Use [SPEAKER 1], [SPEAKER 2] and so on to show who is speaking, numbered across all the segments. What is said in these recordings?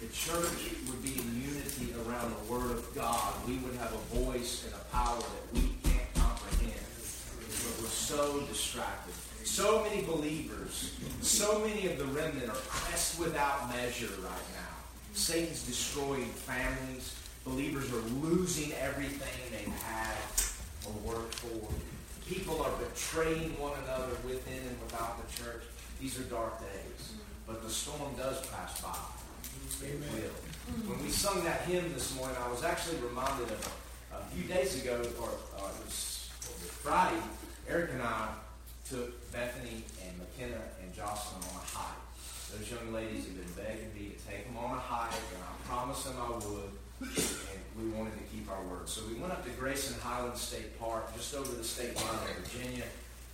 [SPEAKER 1] the church would be in unity around the Word of God, we would have a voice and a power that we can't comprehend. But we're so distracted. So many believers, so many of the remnant are pressed without measure right now. Satan's destroying families. Believers are losing everything they've had or worked for. People are betraying one another within and without the church. These are dark days. But the storm does pass by. Will. When we sung that hymn this morning, I was actually reminded of a few days ago, or uh, it was Friday, Eric and I took Bethany and McKenna and Jocelyn on a hike. Those young ladies have been begging me to take them on a hike, and I promised them I would, and we wanted to keep our word. So we went up to Grayson Highland State Park, just over the state line of Virginia.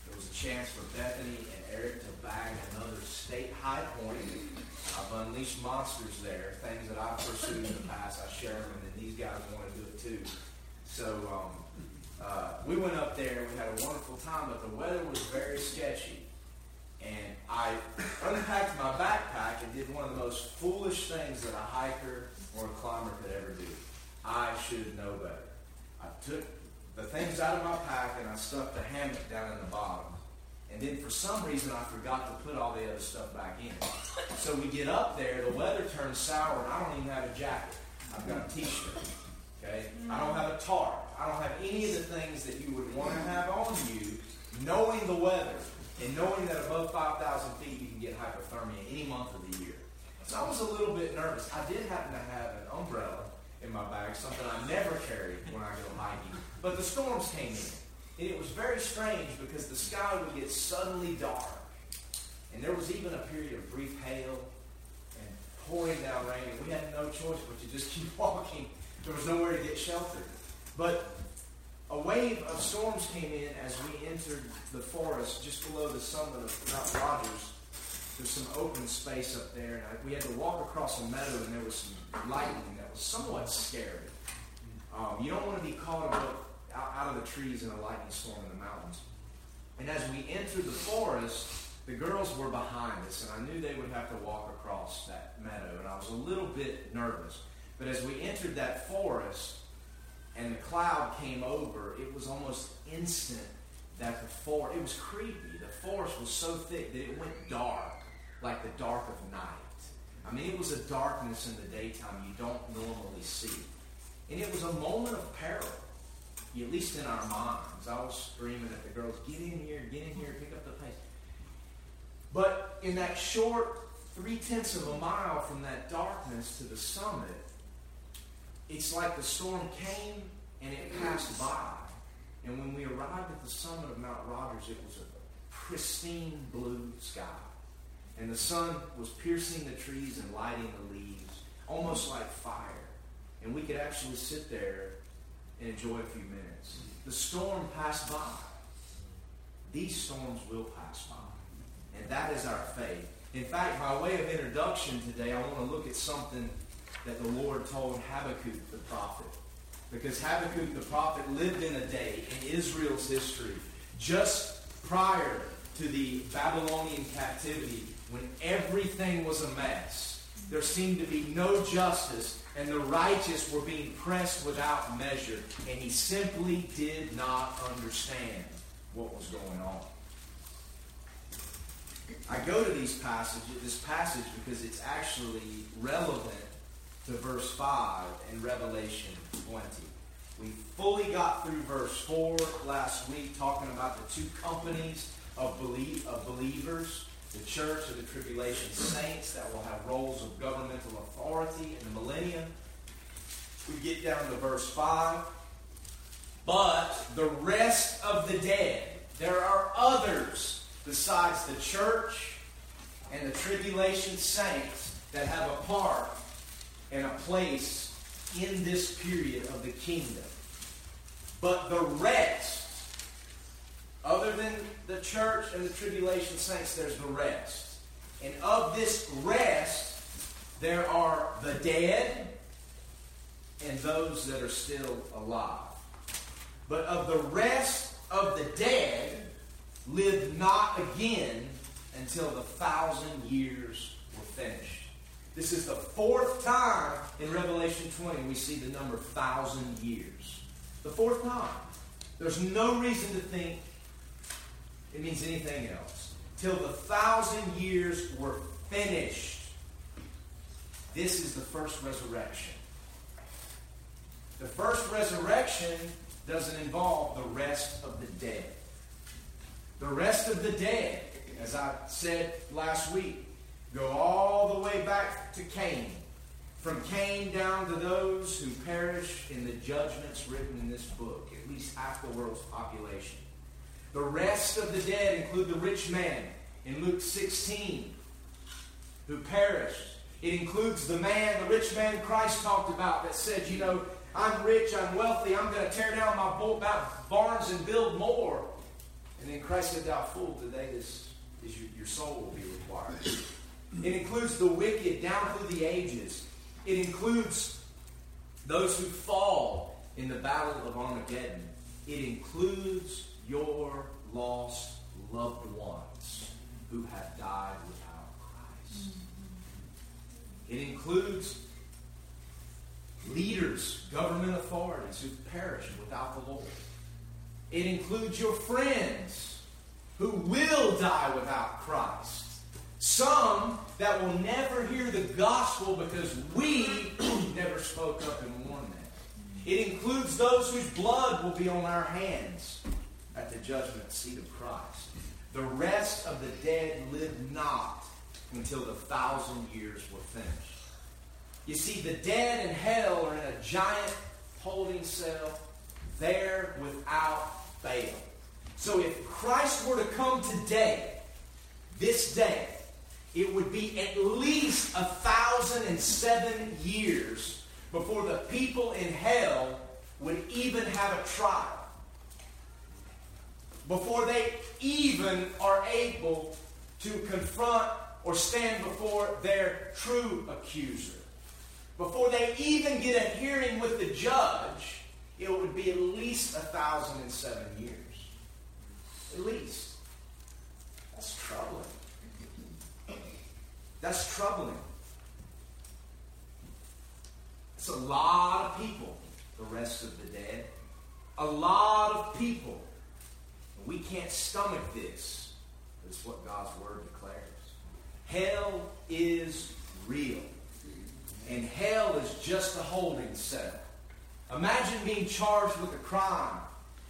[SPEAKER 1] There was a chance for Bethany and Eric to bag another state high point. I've unleashed monsters there, things that I've pursued in the past. I share them, and then these guys want to do it too. So um, uh, we went up there, and we had a wonderful time, but the weather was very sketchy. And I unpacked my backpack and did one of the most foolish things that a hiker or a climber could ever do. I should know better. I took the things out of my pack and I stuffed the hammock down in the bottom. And then for some reason I forgot to put all the other stuff back in. So we get up there, the weather turns sour, and I don't even have a jacket. I've got a t-shirt. Okay? I don't have a tarp. I don't have any of the things that you would want to have on you, knowing the weather and knowing that above 5,000 feet you can get hypothermia any month of the year. So I was a little bit nervous. I did happen to have an umbrella in my bag, something I never carry when I go hiking. But the storms came in. And it was very strange because the sky would get suddenly dark. And there was even a period of brief hail and pouring down rain. And we had no choice but to just keep walking. There was nowhere to get shelter. But a wave of storms came in as we entered the forest just below the summit of Mount Rogers. There's some open space up there, and we had to walk across a meadow, and there was some lightning that was somewhat scary. Um, you don't want to be caught up out, of the trees in a lightning storm in the mountains. And as we entered the forest, the girls were behind us, and I knew they would have to walk across that meadow, and I was a little bit nervous. But as we entered that forest and the cloud came over, it was almost instant that the forest, it was creepy. The forest was so thick that it went dark, like the dark of night. I mean, it was a darkness in the daytime you don't normally see. And it was a moment of peril at least in our minds. I was screaming at the girls, get in here, get in here, pick up the pace. But in that short three tenths of a mile from that darkness to the summit, it's like the storm came and it passed by. And when we arrived at the summit of Mount Rogers, it was a pristine blue sky. And the sun was piercing the trees and lighting the leaves, almost like fire. And we could actually sit there and enjoy a few minutes. The storm passed by. These storms will pass by. And that is our faith. In fact, by way of introduction today, I want to look at something that the Lord told Habakkuk the prophet. Because Habakkuk the prophet lived in a day in Israel's history just prior to the Babylonian captivity when everything was a mess. There seemed to be no justice and the righteous were being pressed without measure, and he simply did not understand what was going on. I go to these passages, this passage because it's actually relevant to verse 5 in Revelation 20. We fully got through verse 4 last week, talking about the two companies of, believe, of believers the church of the tribulation saints that will have roles of governmental authority in the millennium. We get down to verse 5. But the rest of the dead, there are others besides the church and the tribulation saints that have a part and a place in this period of the kingdom. But the rest, other than the church and the tribulation saints, there's the rest. And of this rest, there are the dead and those that are still alive. But of the rest of the dead live not again until the thousand years were finished. This is the fourth time in Revelation 20 we see the number thousand years. The fourth time. There's no reason to think it means anything else. Till the thousand years were finished. This is the first resurrection. The first resurrection doesn't involve the rest of the dead. The rest of the dead, as I said last week, go all the way back to Cain. From Cain down to those who perish in the judgments written in this book, at least half the world's population. The rest of the dead include the rich man in Luke 16 who perished. It includes the man, the rich man Christ talked about that said, you know, I'm rich, I'm wealthy, I'm going to tear down my barns and build more. And then Christ said, Thou fool, today is, is your, your soul will be required. It includes the wicked down through the ages. It includes those who fall in the battle of Armageddon. It includes your lost loved ones who have died without Christ. Mm-hmm. It includes leaders, government authorities who've perished without the Lord. It includes your friends who will die without Christ. Some that will never hear the gospel because we never spoke up and warned them. It includes those whose blood will be on our hands at the judgment seat of Christ. The rest of the dead live not until the thousand years were finished. You see, the dead in hell are in a giant holding cell there without fail. So if Christ were to come today, this day, it would be at least a thousand and seven years before the people in hell would even have a trial. Before they even are able to confront or stand before their true accuser. Before they even get a hearing with the judge, it would be at least a thousand and seven years. At least. That's troubling. That's troubling. It's a lot of people, the rest of the dead. A lot of people. We can't stomach this. It's what God's Word declares. Hell is real. And hell is just a holding cell. Imagine being charged with a crime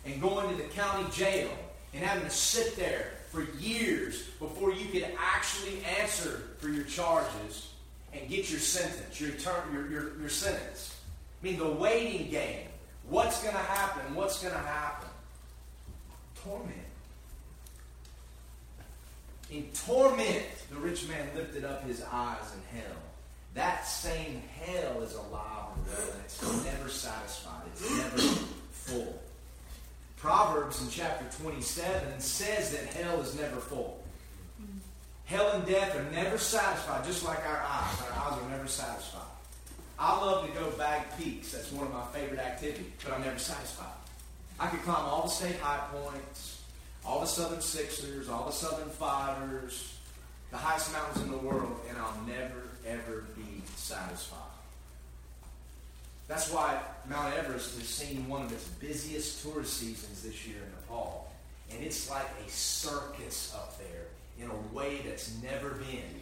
[SPEAKER 1] and going to the county jail and having to sit there for years before you could actually answer for your charges and get your sentence, your, term, your, your, your sentence. I mean, the waiting game. What's going to happen? What's going to happen? Torment. In torment, the rich man lifted up his eyes in hell. That same hell is alive and well, and it's never satisfied. It's never full. Proverbs in chapter 27 says that hell is never full. Hell and death are never satisfied, just like our eyes. Our eyes are never satisfied. I love to go bag peaks. That's one of my favorite activities, but I'm never satisfied. I could climb all the state high points, all the Southern Sixers, all the Southern Fivers, the highest mountains in the world, and I'll never, ever be satisfied. That's why Mount Everest has seen one of its busiest tourist seasons this year in Nepal. And it's like a circus up there in a way that's never been.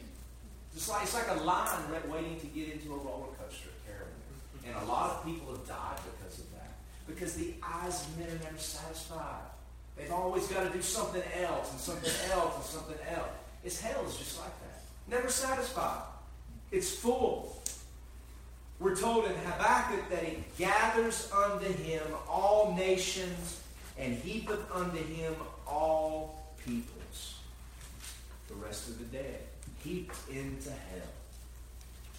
[SPEAKER 1] It's like, it's like a line waiting to get into a roller coaster Carolyn. And a lot of people have died because of. Because the eyes of men are never satisfied. They've always got to do something else and something else and something else. It's hell is just like that. Never satisfied. It's full. We're told in Habakkuk that he gathers unto him all nations and heapeth unto him all peoples. The rest of the dead heaped into hell.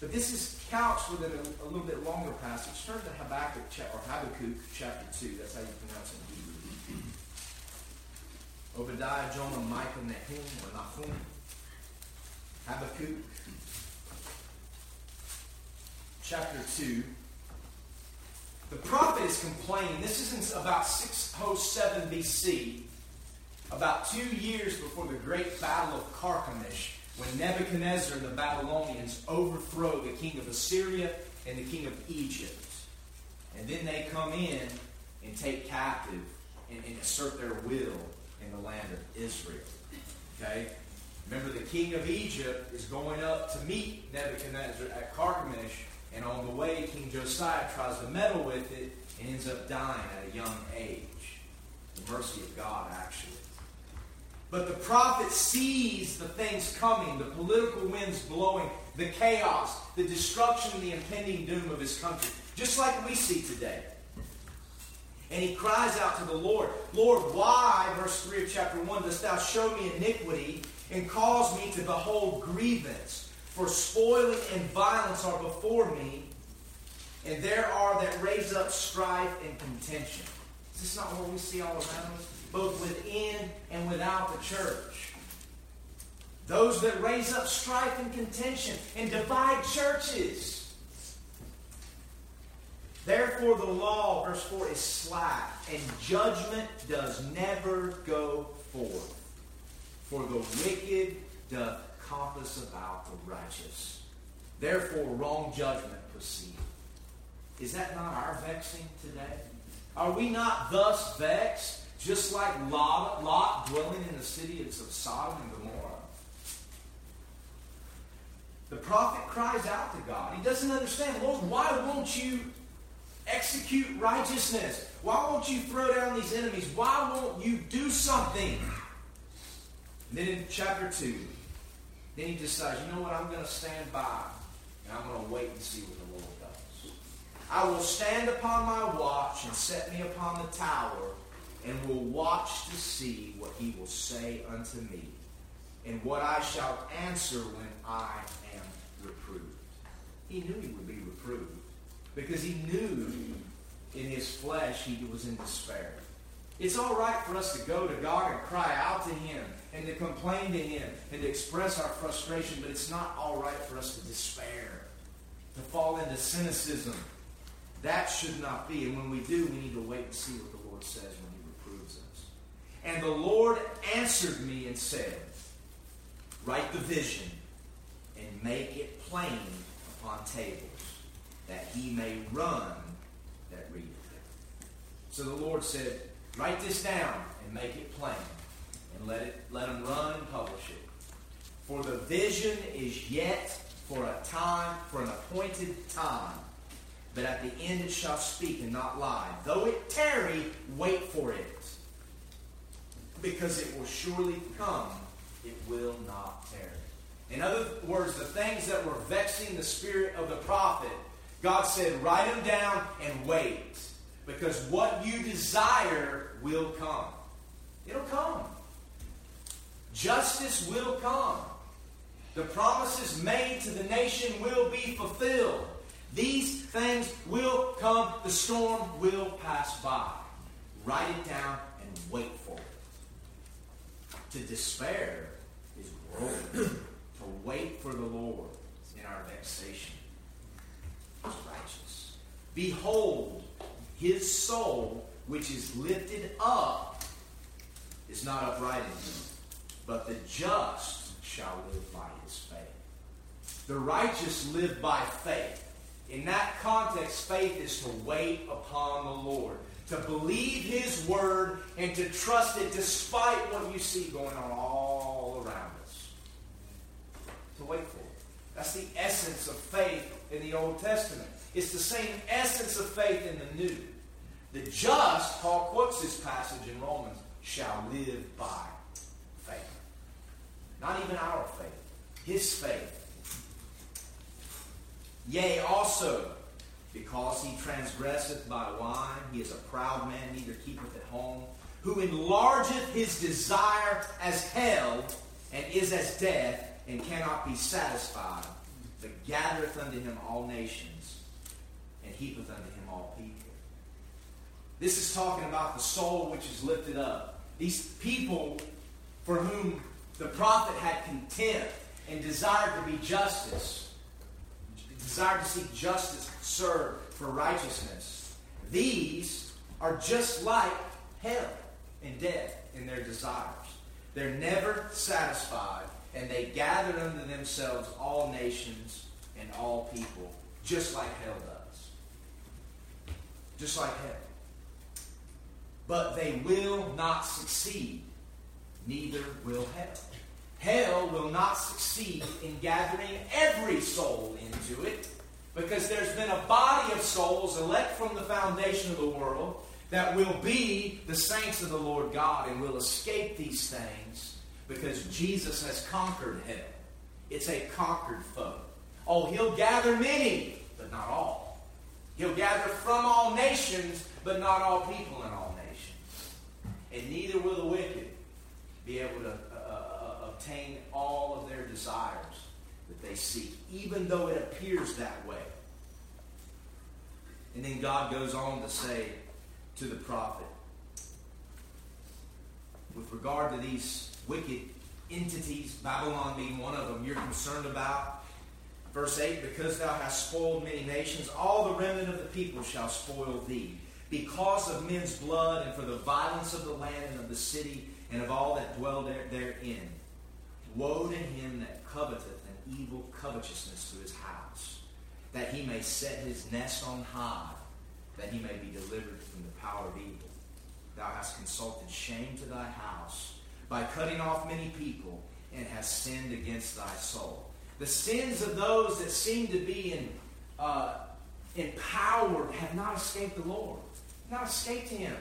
[SPEAKER 1] But this is couched within a, a little bit longer passage. Turn to Habakkuk or Habakkuk chapter 2. That's how you pronounce it. Obadiah, Jonah, Micah, Nahum, or Nahum. Habakkuk chapter 2. The prophet is complaining. This isn't about 607 BC, about two years before the great battle of Carchemish. When Nebuchadnezzar and the Babylonians overthrow the king of Assyria and the king of Egypt. And then they come in and take captive and, and assert their will in the land of Israel. Okay? Remember, the king of Egypt is going up to meet Nebuchadnezzar at Carchemish, and on the way, King Josiah tries to meddle with it and ends up dying at a young age. The mercy of God, actually. But the prophet sees the things coming, the political winds blowing, the chaos, the destruction, and the impending doom of his country, just like we see today. And he cries out to the Lord, Lord, why, verse 3 of chapter 1, dost thou show me iniquity and cause me to behold grievance? For spoiling and violence are before me, and there are that raise up strife and contention. Is this not what we see all around us? Both within and without the church. Those that raise up strife and contention and divide churches. Therefore, the law, verse 4, is slack, and judgment does never go forth. For the wicked doth compass about the righteous. Therefore, wrong judgment proceedeth. Is that not our vexing today? Are we not thus vexed, just like Lot, Lot dwelling in the city of Sodom and Gomorrah? The prophet cries out to God. He doesn't understand, Lord, why won't you execute righteousness? Why won't you throw down these enemies? Why won't you do something? And then in chapter 2, then he decides, you know what, I'm going to stand by and I'm going to wait and see what the Lord does. I will stand upon my watch and set me upon the tower and will watch to see what he will say unto me and what I shall answer when I am reproved. He knew he would be reproved because he knew in his flesh he was in despair. It's all right for us to go to God and cry out to him and to complain to him and to express our frustration, but it's not all right for us to despair, to fall into cynicism. That should not be. And when we do, we need to wait and see what the Lord says when he reproves us. And the Lord answered me and said, Write the vision and make it plain upon tables, that he may run that readeth it. So the Lord said, Write this down and make it plain, and let it let him run and publish it. For the vision is yet for a time, for an appointed time. But at the end it shall speak and not lie. Though it tarry, wait for it. Because it will surely come it will not tarry. In other words, the things that were vexing the spirit of the prophet, God said, write them down and wait. Because what you desire will come. It'll come. Justice will come. The promises made to the nation will be fulfilled. These things will come. The storm will pass by. Write it down and wait for despair is despair to wait for the Lord in our vexation. He's righteous. Behold, his soul, which is lifted up, is not upright in him, but the just shall live by his faith. The righteous live by faith. In that context, faith is to wait upon the Lord, to believe his word, and to trust it despite what you see going on all around us. to wait for. it. That's the essence of faith in the Old Testament. It's the same essence of faith in the New. The just, Paul quotes this passage in Romans, shall live by faith. Not even our faith, his faith. Yea, also, because he transgresseth by wine, he is a proud man, neither keepeth at home, who enlargeth his desire as hell, and is as death, and cannot be satisfied, but gathereth unto him all nations, and heapeth unto him all people. This is talking about the soul which is lifted up. These people for whom the prophet had contempt and desired to be justice, desired to seek justice, serve for righteousness. These are just like hell and death in their desires. They're never satisfied and they gather unto themselves all nations and all people, just like hell does. Just like hell. But they will not succeed, neither will hell. Hell will not succeed in gathering every soul into it because there's been a body of souls elect from the foundation of the world that will be the saints of the Lord God and will escape these things because Jesus has conquered hell. It's a conquered foe. Oh, he'll gather many, but not all. He'll gather from all nations, but not all people in all nations. And neither will the wicked be able to uh, uh, uh, obtain all of their desires they seek, even though it appears that way. And then God goes on to say to the prophet, with regard to these wicked entities, Babylon being one of them, you're concerned about. Verse 8 Because thou hast spoiled many nations, all the remnant of the people shall spoil thee. Because of men's blood, and for the violence of the land and of the city, and of all that dwell there, therein. Woe to him that coveteth evil covetousness to his house, that he may set his nest on high, that he may be delivered from the power of evil. Thou hast consulted shame to thy house by cutting off many people, and hast sinned against thy soul. The sins of those that seem to be in, uh, empowered have not escaped the Lord, not escaped him.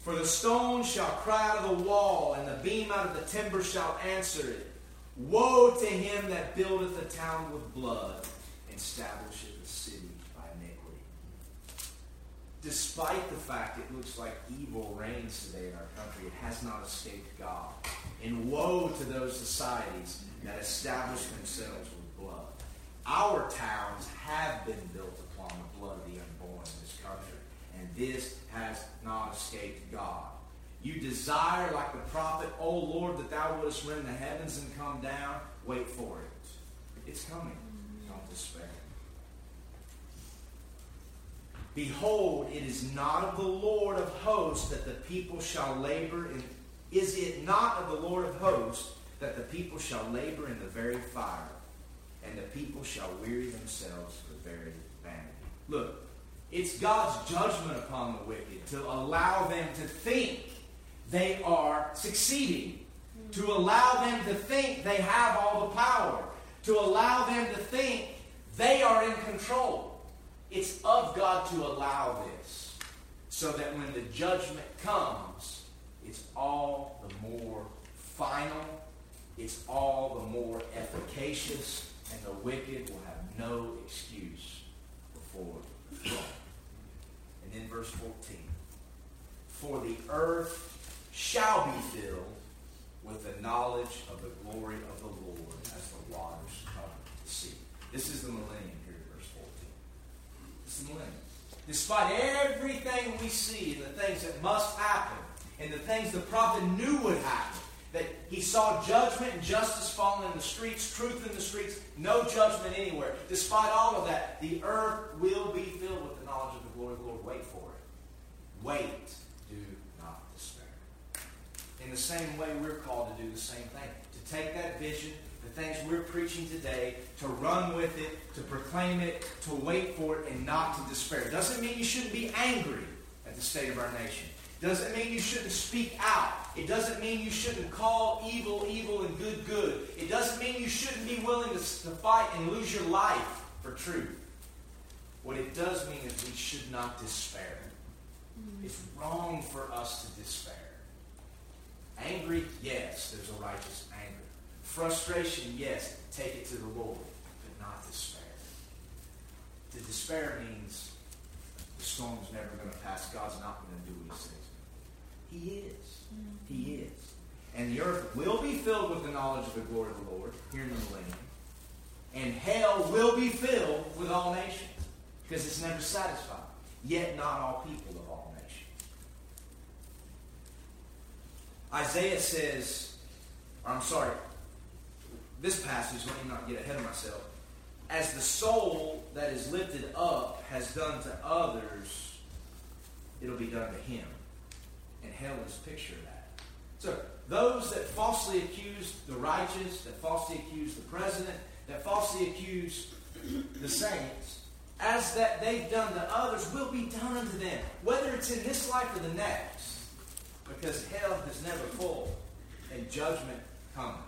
[SPEAKER 1] For the stone shall cry out of the wall, and the beam out of the timber shall answer it. Woe to him that buildeth a town with blood, and establisheth a city by iniquity. Despite the fact it looks like evil reigns today in our country, it has not escaped God. And woe to those societies that establish themselves with blood. Our towns have been built upon the blood of the unborn in this country, and this has not escaped God. You desire, like the prophet, O Lord, that thou wouldest rend the heavens and come down. Wait for it. It's coming. Don't despair. Behold, it is not of the Lord of hosts that the people shall labor in. Is it not of the Lord of hosts that the people shall labor in the very fire, and the people shall weary themselves for very vanity? Look, it's God's judgment upon the wicked to allow them to think they are succeeding, to allow them to think they have all the power, to allow them to think they are in control. It's of God to allow this so that when the judgment comes, it's all the more final, it's all the more efficacious, and the wicked will have no excuse before God. And then verse 14. For the earth shall be filled with the knowledge of the glory of the Lord as the waters cover the sea. This is the millennium period, verse 14. This is the millennium. Despite everything we see and the things that must happen and the things the prophet knew would happen, that he saw judgment and justice falling in the streets, truth in the streets, no judgment anywhere. Despite all of that, the earth will be filled with the knowledge of the glory of the Lord. Wait for it. Wait. The same way, we're called to do the same thing. To take that vision, the things we're preaching today, to run with it, to proclaim it, to wait for it, and not to despair. Doesn't mean you shouldn't be angry at the state of our nation. Doesn't mean you shouldn't speak out. It doesn't mean you shouldn't call evil evil and good good. It doesn't mean you shouldn't be willing to, to fight and lose your life for truth. What it does mean is we should not despair. It's wrong for us to despair. Angry, yes, there's a righteous anger. Frustration, yes, take it to the Lord, but not despair. To despair means the storm's never going to pass. God's not going to do what he says. He is. Mm-hmm. He is. And the earth will be filled with the knowledge of the glory of the Lord here in the millennium. And hell will be filled with all nations because it's never satisfied. Yet not all people of all nations. Isaiah says, or I'm sorry, this passage, let me not get ahead of myself. As the soul that is lifted up has done to others, it'll be done to him. And hell is a picture of that. So those that falsely accuse the righteous, that falsely accuse the president, that falsely accuse the saints, as that they've done to others, will be done unto them, whether it's in this life or the next, because hell is never full and judgment coming.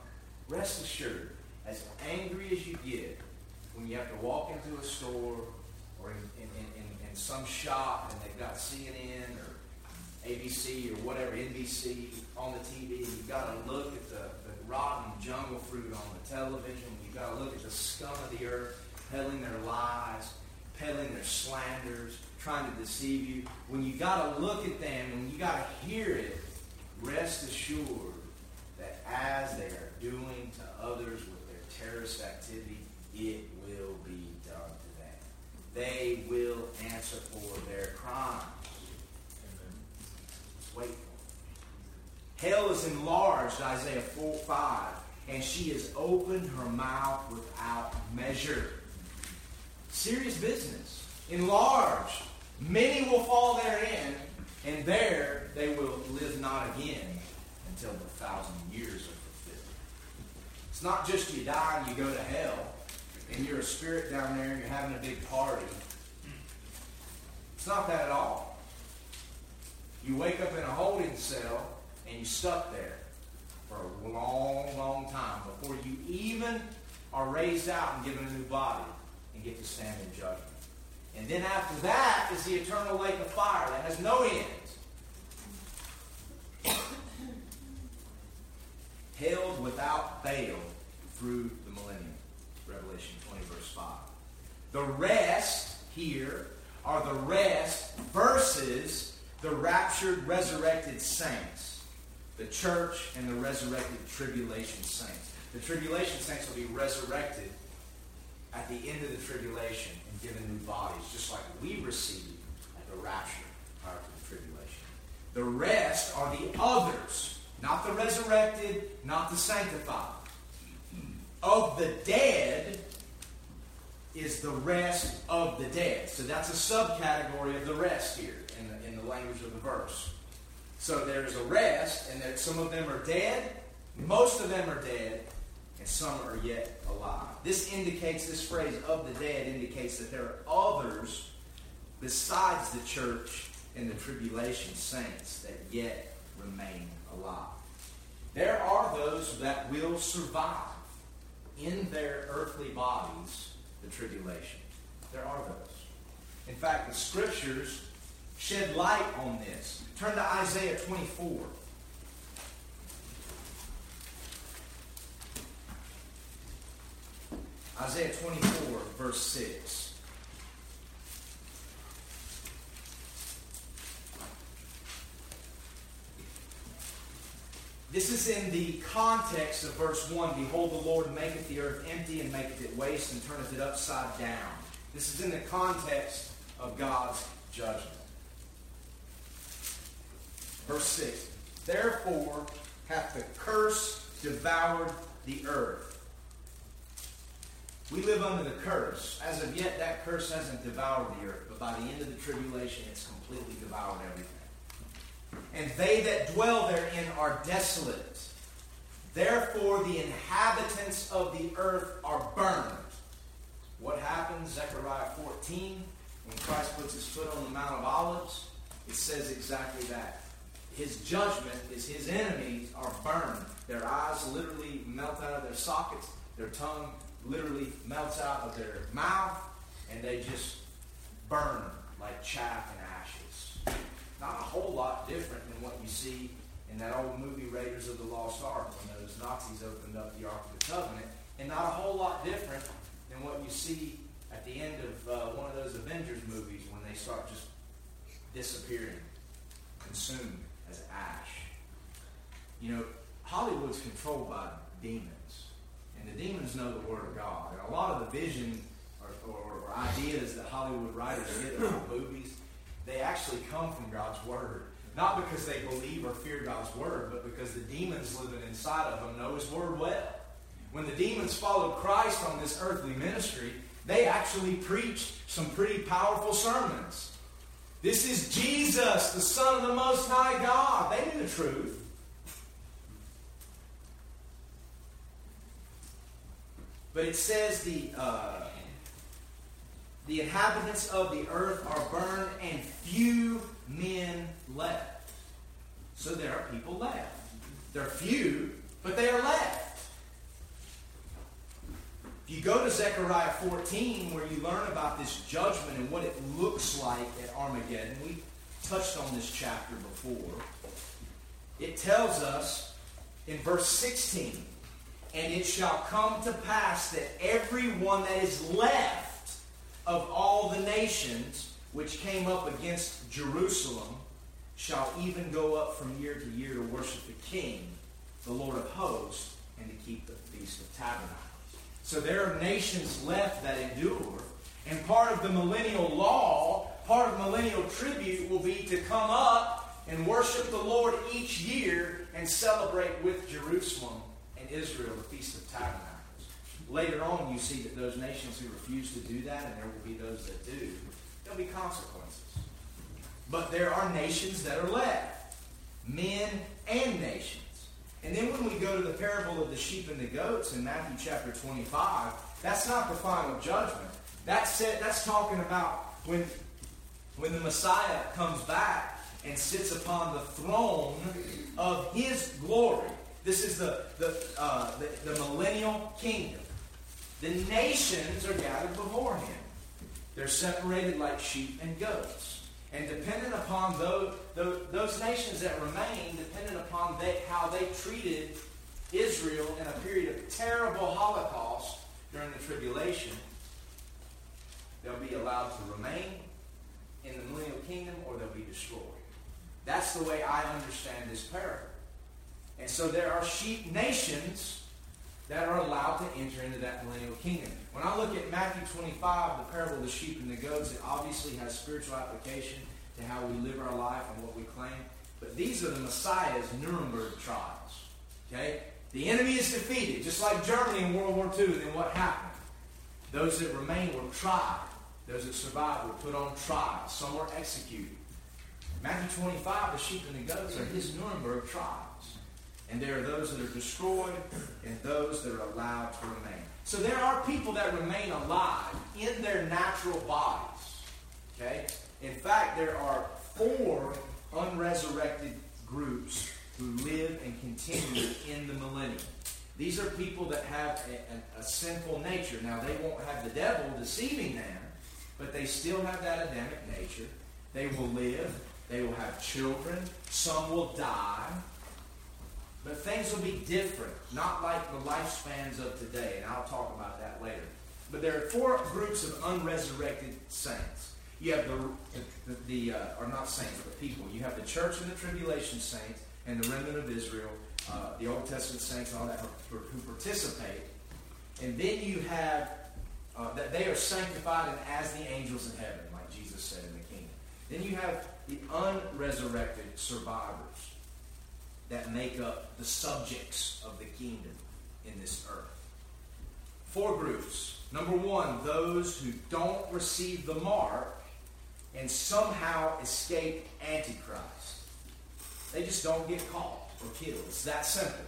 [SPEAKER 1] Rest assured, as angry as you get when you have to walk into a store or in, in, in, in some shop and they've got CNN or ABC or whatever, NBC on the TV, you've got to look at the, the rotten jungle fruit on the television. You've got to look at the scum of the earth peddling their lies, peddling their slanders, trying to deceive you. When you got to look at them and you got to hear it, rest assured that as they are doing to others with their terrorist activity, it will be done to them. They will answer for their crimes. Wait Hell is enlarged, Isaiah 4 5, and she has opened her mouth without measure. Serious business. Enlarged. Many will fall therein, and there they will live not again until the thousand years are fulfilled. It's not just you die and you go to hell, and you're a spirit down there and you're having a big party. It's not that at all. You wake up in a holding cell and you stuck there for a long, long time before you even are raised out and given a new body and get to stand in judgment. And then after that is the eternal lake of fire that has no end. Held without veil through the millennium. Revelation 20, verse 5. The rest here are the rest versus the raptured, resurrected saints. The church and the resurrected tribulation saints. The tribulation saints will be resurrected at the end of the tribulation and given new bodies, just like we received at the rapture prior to the tribulation. The rest are the others, not the resurrected, not the sanctified. Of the dead is the rest of the dead. So that's a subcategory of the rest here in the, in the language of the verse. So there's a rest, and that some of them are dead, most of them are dead, and some are yet alive. This indicates, this phrase of the dead indicates that there are others besides the church and the tribulation saints that yet remain alive. There are those that will survive in their earthly bodies the tribulation. There are those. In fact, the scriptures shed light on this. Turn to Isaiah 24. Isaiah 24, verse 6. This is in the context of verse 1. Behold, the Lord maketh the earth empty and maketh it waste and turneth it upside down. This is in the context of God's judgment. Verse 6. Therefore hath the curse devoured the earth. We live under the curse. As of yet, that curse hasn't devoured the earth, but by the end of the tribulation, it's completely devoured everything and they that dwell therein are desolate. Therefore, the inhabitants of the earth are burned. What happens, Zechariah 14, when Christ puts his foot on the Mount of Olives? It says exactly that. His judgment is his enemies are burned. Their eyes literally melt out of their sockets, their tongue literally melts out of their mouth, and they just burn like chaff and ashes. not a whole lot different than what you see in that old movie Raiders of the Lost Ark when those Nazis opened up the Ark of the Covenant, and not a whole lot different than what you see at the end of uh, one of those Avengers movies when they start just disappearing, consumed as ash. You know, Hollywood's controlled by demons, and the demons know the Word of God. And a lot of the vision or, or, or ideas that Hollywood writers get about movies they actually come from God's Word. Not because they believe or fear God's Word, but because the demons living inside of them know His Word well. When the demons followed Christ on this earthly ministry, they actually preached some pretty powerful sermons. This is Jesus, the Son of the Most High God. They knew the truth. But it says the uh, the inhabitants of the earth are burned, and few men left. So there are people left. They're few, but they are left. If you go to Zechariah 14, where you learn about this judgment and what it looks like at Armageddon, we touched on this chapter before. It tells us in verse 16, and it shall come to pass that everyone that is left of all the nations which came up against Jerusalem shall even go up from year to year to worship the King, the Lord of hosts, and to keep the Feast of Tabernacles. So there are nations left that endure. And part of the millennial law, part of millennial tribute will be to come up and worship the Lord each year and celebrate with Jerusalem Israel the Feast of Tabernacles. Later on, you see that those nations who refuse to do that, and there will be those that do, there'll be consequences. But there are nations that are left, men and nations. And then when we go to the parable of the sheep and the goats in Matthew chapter 25, that's not the final judgment. That's, it, that's talking about when, when the Messiah comes back and sits upon the throne of his glory. This is the, the, uh, the, the millennial kingdom. The nations are gathered before him. They're separated like sheep and goats. And dependent upon those, those, nations that remain, dependent upon they, how they treated Israel in a period of terrible Holocaust during the tribulation, they'll be allowed to remain in the millennial kingdom or they'll be destroyed. That's the way I understand this parable. And so there are sheep nations that are allowed to enter into that millennial kingdom. When I look at Matthew 25, the parable of the sheep and the goats, it obviously has spiritual application to how we live our life and what we claim. But these are the Messiah's Nuremberg trials. Okay? The enemy is defeated, just like Germany in World War II. Then what happened? Those that remained were tried. Those that survived were put on trial. Some were executed. Matthew 25, the sheep and the goats are his Nuremberg trials. And there are those that are destroyed and those that are allowed to remain. So there are people that remain alive in their natural bodies. Okay? In fact, there are four unresurrected groups who live and continue in the millennium. These are people that have a, a, a, sinful nature. Now, they won't have the devil deceiving them, but they still have that Adamic nature. They will live. They will have children. Some will die. But things will be different, not like the lifespans of today, and I'll talk about that later. But there are four groups of unresurrected saints. You have the, the, the uh, or not saints, but people. You have the church and the tribulation saints and the remnant of Israel, uh, the Old Testament saints, all that who, who participate. And then you have uh, that they are sanctified and as the angels in heaven, like Jesus said in the kingdom. Then you have the unresurrected survivors that make up the subjects of the kingdom in this earth. Four groups. Number one, those who don't receive the mark and somehow escape Antichrist. They just don't get caught or killed. It's that simple.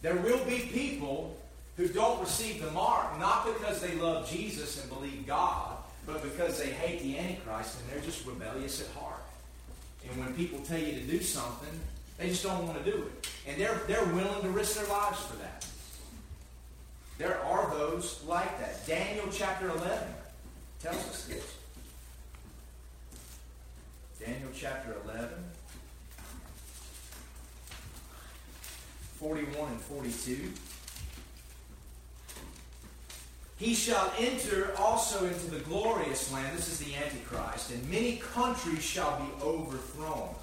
[SPEAKER 1] There will be people who don't receive the mark, not because they love Jesus and believe God, but because they hate the Antichrist and they're just rebellious at heart. And when people tell you to do something, they just don't want to do it. And they're, they're willing to risk their lives for that. There are those like that. Daniel chapter 11 tells us this. Daniel chapter 11, 41 and 42. He shall enter also into the glorious land. This is the Antichrist. And many countries shall be overthrown.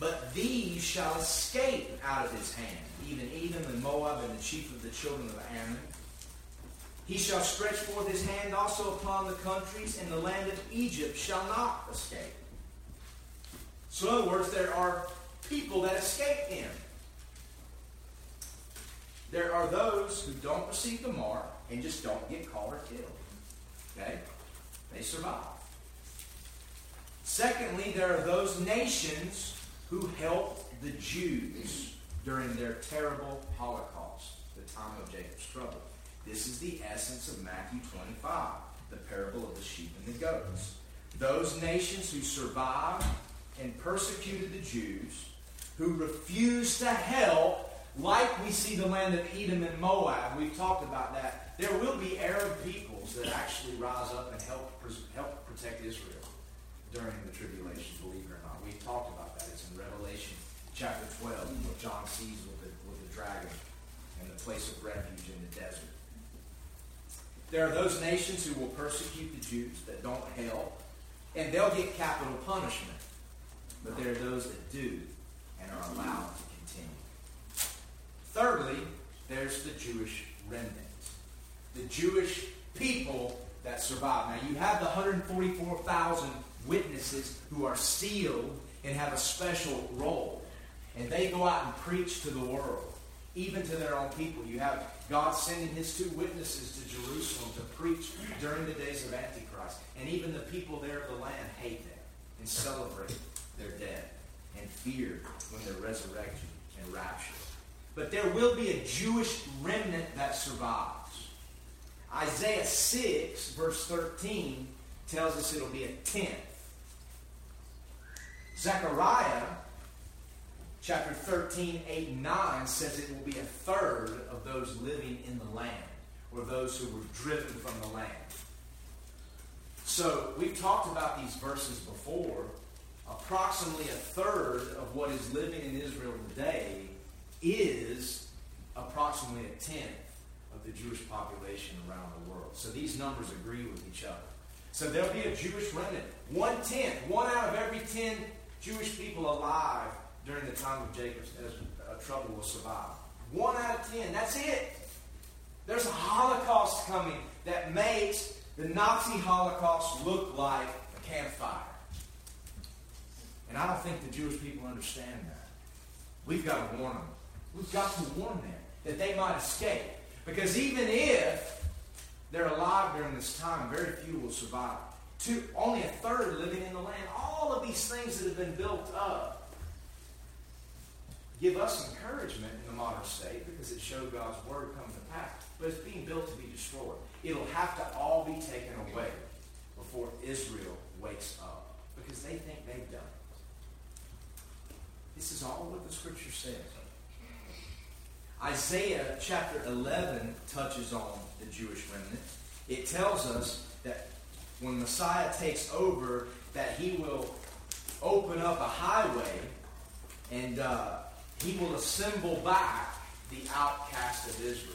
[SPEAKER 1] But these shall escape out of his hand, even Edom and Moab and the chief of the children of Ammon. He shall stretch forth his hand also upon the countries, and the land of Egypt shall not escape. So, in other words, there are people that escape him. There are those who don't receive the mark and just don't get caught or killed. Okay? They survive. Secondly, there are those nations who helped the Jews during their terrible Holocaust, the time of Jacob's trouble. This is the essence of Matthew 25, the parable of the sheep and the goats. Those nations who survived and persecuted the Jews, who refused to help, like we see the land of Edom and Moab, we've talked about that. There will be Arab peoples that actually rise up and help, help protect Israel during the tribulation, believe it or not. We've talked about in Revelation chapter 12, what John sees with the, with the dragon and the place of refuge in the desert. There are those nations who will persecute the Jews that don't help, and they'll get capital punishment. But there are those that do and are allowed to continue. Thirdly, there's the Jewish remnant, the Jewish people that survive. Now, you have the 144,000 witnesses who are sealed and have a special role. And they go out and preach to the world, even to their own people. You have God sending his two witnesses to Jerusalem to preach during the days of Antichrist. And even the people there of the land hate them and celebrate their dead and fear when they're resurrected and raptured. But there will be a Jewish remnant that survives. Isaiah 6, verse 13, tells us it'll be a tenth. Zechariah chapter 13, 8, and 9 says it will be a third of those living in the land, or those who were driven from the land. So we've talked about these verses before. Approximately a third of what is living in Israel today is approximately a tenth of the Jewish population around the world. So these numbers agree with each other. So there'll be a Jewish remnant. One tenth, one out of every ten Jewish people alive during the time of Jacob's uh, trouble will survive. One out of ten. That's it. There's a Holocaust coming that makes the Nazi Holocaust look like a campfire. And I don't think the Jewish people understand that. We've got to warn them. We've got to warn them that they might escape. Because even if they're alive during this time, very few will survive. Two, only a third living in the land. All of these things that have been built up give us encouragement in the modern state because it showed God's word come to pass. But it's being built to be destroyed. It'll have to all be taken away before Israel wakes up because they think they've done it. This is all what the scripture says. Isaiah chapter 11 touches on the Jewish remnant. It tells us when Messiah takes over, that he will open up a highway and uh, he will assemble back the outcast of Israel.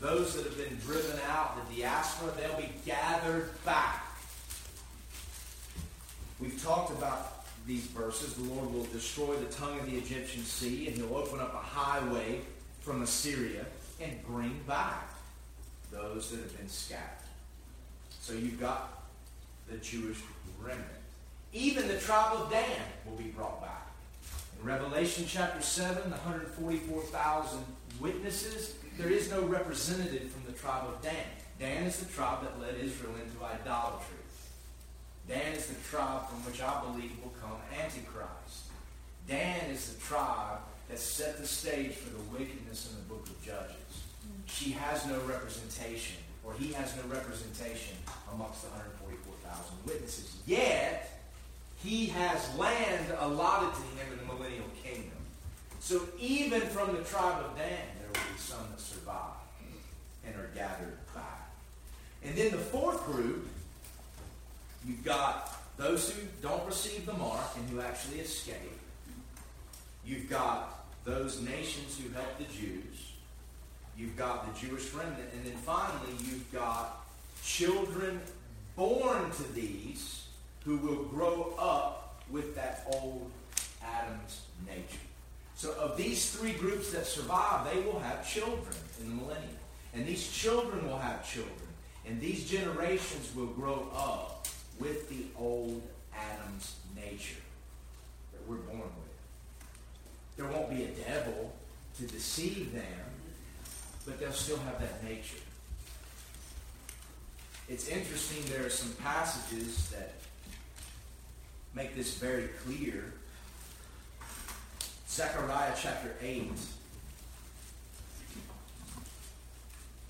[SPEAKER 1] Those that have been driven out, the diaspora, they'll be gathered back. We've talked about these verses. The Lord will destroy the tongue of the Egyptian sea, and he'll open up a highway from Assyria and bring back those that have been scattered. So you've got the Jewish remnant. Even the tribe of Dan will be brought back. In Revelation chapter 7, the 144,000 witnesses, there is no representative from the tribe of Dan. Dan is the tribe that led Israel into idolatry. Dan is the tribe from which I believe will come Antichrist. Dan is the tribe that set the stage for the wickedness in the book of Judges. Mm. She has no representation, or he has no representation amongst the 144,000 witnesses. Yet, he has land allotted to him in the millennial kingdom. So even from the tribe of Dan, there will be some that survive and are gathered back. And then the fourth group, you've got those who don't receive the mark and who actually escape. You've got those nations who help the Jews. You've got the Jewish remnant. And then finally, you've got children born to these who will grow up with that old Adam's nature. So, of these three groups that survive, they will have children in the millennium. And these children will have children. And these generations will grow up with the old Adam's nature that we're born with. There won't be a devil to deceive them, but they'll still have that nature. It's interesting, there are some passages that make this very clear. Zechariah chapter 8.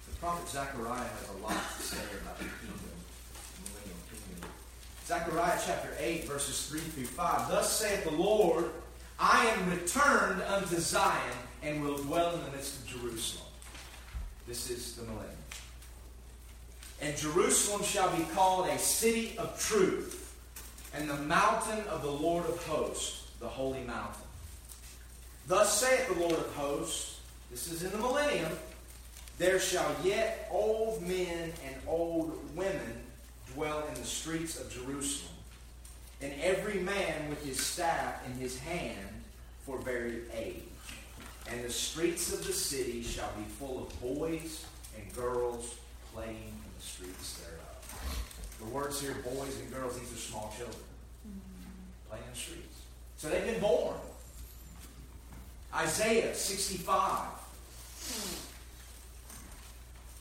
[SPEAKER 1] The prophet Zechariah has a lot to say about the kingdom, the millennial kingdom. Zechariah chapter 8, verses 3 through 5. Thus saith the Lord, I am returned unto Zion and will dwell in the midst of Jerusalem. This is the millennium. And Jerusalem shall be called a city of truth, and the mountain of the Lord of hosts, the holy mountain. Thus saith the Lord of hosts, this is in the millennium, there shall yet old men and old women dwell in the streets of Jerusalem, and every man with his staff in his hand for very age. And the streets of the city shall be full of boys and girls playing in the streets thereof. The words here, boys and girls, these are small children mm-hmm. playing in the streets. So they've been born. Isaiah 65,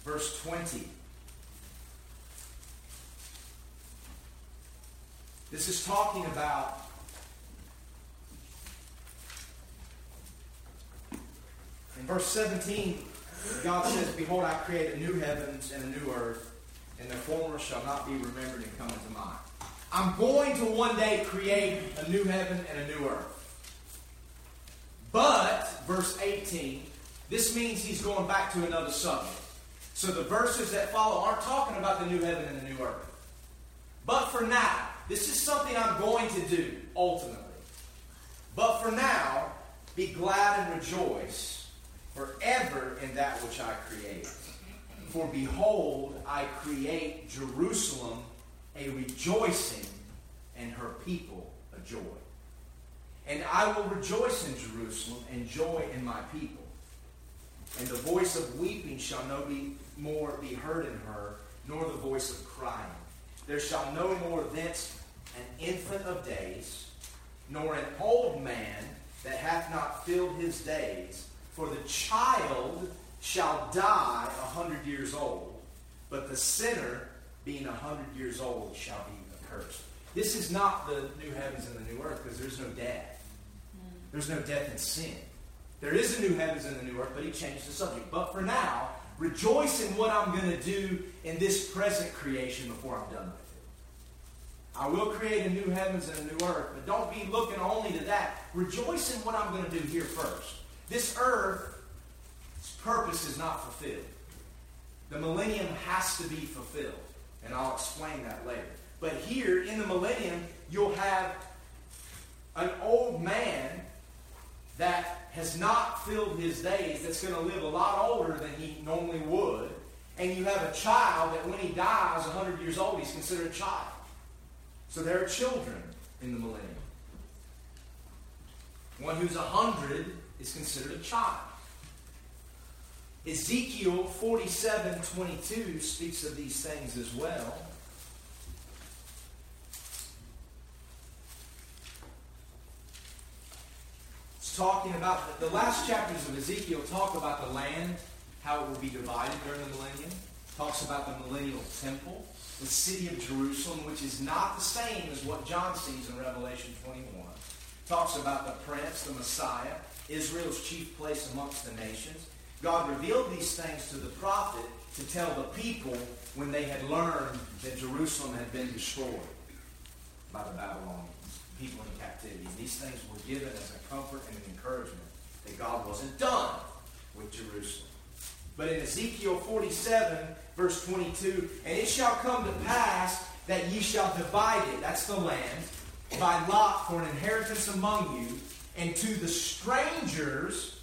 [SPEAKER 1] verse 20. This is talking about in verse 17, God says, Behold, I create a new heavens and a new earth, and the former shall not be remembered and come into mind. I'm going to one day create a new heaven and a new earth. But, verse 18, this means he's going back to another subject. So the verses that follow aren't talking about the new heaven and the new earth. But for now, this is something I'm going to do, ultimately. But for now, be glad and rejoice forever in that which I create. For behold, I create Jerusalem a rejoicing and her people a joy. And I will rejoice in Jerusalem and joy in my people. And the voice of weeping shall no be more be heard in her, nor the voice of crying. There shall no more thence an infant of days, nor an old man that hath not filled his days. For the child shall die a hundred years old, but the sinner, being a hundred years old, shall be accursed. This is not the new heavens and the new earth, because there's no death. There's no death in sin. There is a new heavens and a new earth, but he changed the subject. But for now, rejoice in what I'm going to do in this present creation before I'm done with it. I will create a new heavens and a new earth, but don't be looking only to that. Rejoice in what I'm going to do here first. This earth's purpose is not fulfilled. The millennium has to be fulfilled, and I'll explain that later. But here in the millennium, you'll have an old man that has not filled his days, that's going to live a lot older than he normally would. And you have a child that when he dies, 100 years old, he's considered a child. So there are children in the millennium. One who's 100 is considered a child. Ezekiel 47 22 speaks of these things as well. It's talking about the last chapters of Ezekiel talk about the land, how it will be divided during the millennium. Talks about the millennial temple, the city of Jerusalem, which is not the same as what John sees in Revelation 21. Talks about the prince, the Messiah, Israel's chief place amongst the nations. God revealed these things to the prophet to tell the people when they had learned that Jerusalem had been destroyed by the Babylonians, people in captivity. These things were given as a comfort and an encouragement that God wasn't done with Jerusalem. But in Ezekiel 47, verse 22, and it shall come to pass that ye shall divide it, that's the land, by lot for an inheritance among you, and to the strangers,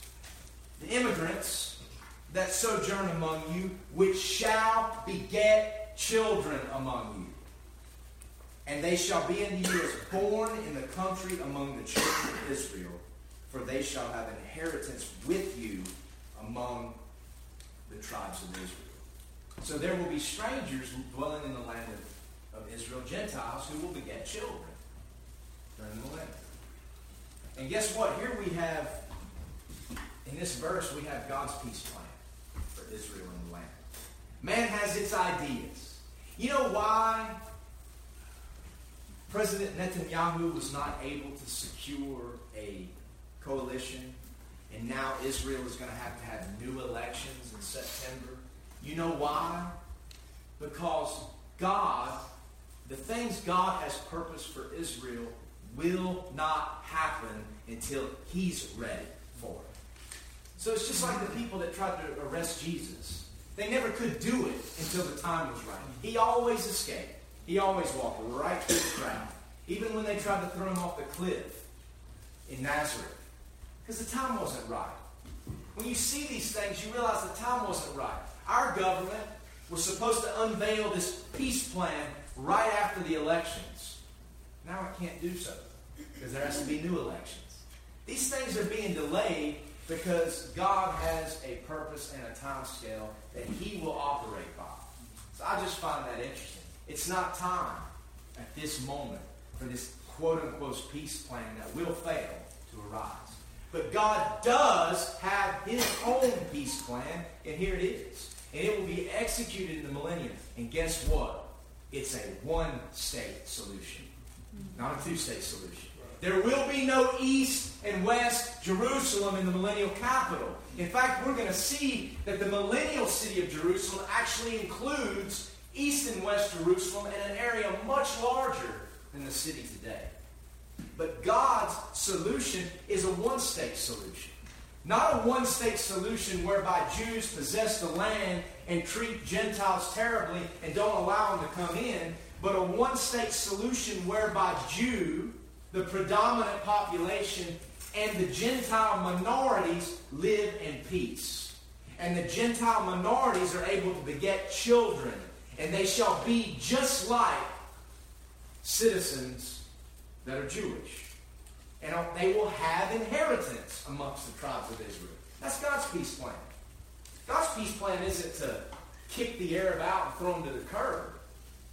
[SPEAKER 1] the immigrants that sojourn among you, which shall beget children among you. And they shall be unto you as born in the country among the children of Israel, for they shall have inheritance with you among the tribes of Israel. So there will be strangers dwelling in the land of, of Israel, Gentiles, who will beget children during the millennium. And guess what? Here we have, in this verse, we have God's peace plan for Israel and the land. Man has its ideas. You know why President Netanyahu was not able to secure a coalition, and now Israel is going to have to have new elections in September? You know why? Because God, the things God has purposed for Israel, will not happen until He's ready. So it's just like the people that tried to arrest Jesus. They never could do it until the time was right. He always escaped. He always walked right through the crowd. Even when they tried to throw him off the cliff in Nazareth. Because the time wasn't right. When you see these things, you realize the time wasn't right. Our government was supposed to unveil this peace plan right after the elections. Now it can't do so because there has to be new elections. These things are being delayed because God has a purpose and a time scale that He will operate by. So I just find that interesting. It's not time at this moment for this quote unquote peace plan that will fail to arise. But God does have His own peace plan, and here it is. And it will be executed in the millennium. And guess what? It's a one state solution, not a two state solution. There will be no east and west Jerusalem in the millennial capital. In fact, we're going to see that the millennial city of Jerusalem actually includes east and west Jerusalem and an area much larger than the city today. But God's solution is a one state solution. Not a one state solution whereby Jews possess the land and treat Gentiles terribly and don't allow them to come in, but a one state solution whereby Jew, the predominant population, and the Gentile minorities live in peace. And the Gentile minorities are able to beget children, and they shall be just like citizens that are Jewish. And they will have inheritance amongst the tribes of Israel. That's God's peace plan. God's peace plan isn't to kick the Arab out and throw them to the curb.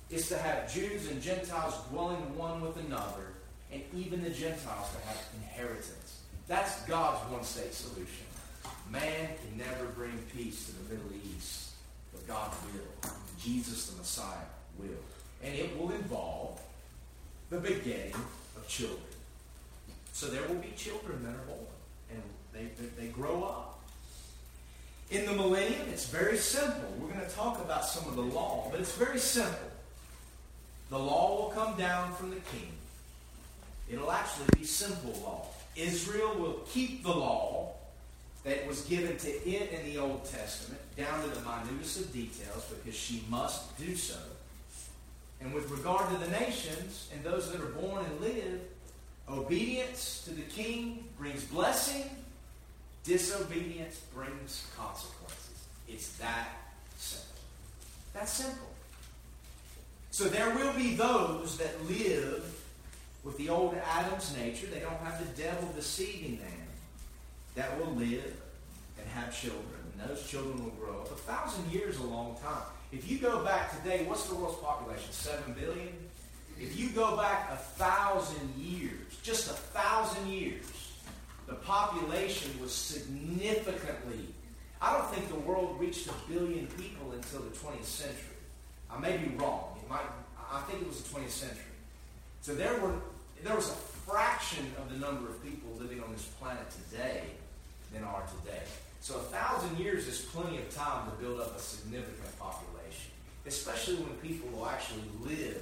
[SPEAKER 1] It's to have Jews and Gentiles dwelling one with another, and even the Gentiles to have inheritance. That's God's one state solution. Man can never bring peace to the Middle East, but God will. Jesus the Messiah will. And it will involve the begetting of children. So there will be children that are born, and they, they, they grow up. In the millennium, it's very simple. We're going to talk about some of the law, but it's very simple. The law will come down from the king. It'll actually be simple law. Israel will keep the law that was given to it in the Old Testament, down to the minutest of details, because she must do so. And with regard to the nations and those that are born and live, obedience to the king brings blessing, disobedience brings consequences. It's that simple. That's simple. So there will be those that live with the old Adam's nature. They don't have the devil deceiving them. That will live and have children. And those children will grow up. A thousand years is a long time. If you go back today, what's the world's population? Seven billion? If you go back a thousand years, just a thousand years, the population was significantly. I don't think the world reached a billion people until the 20th century. I may be wrong. It might. I think it was the 20th century. So there were there was a fraction of the number of people living on this planet today than are today. So a thousand years is plenty of time to build up a significant population, especially when people will actually live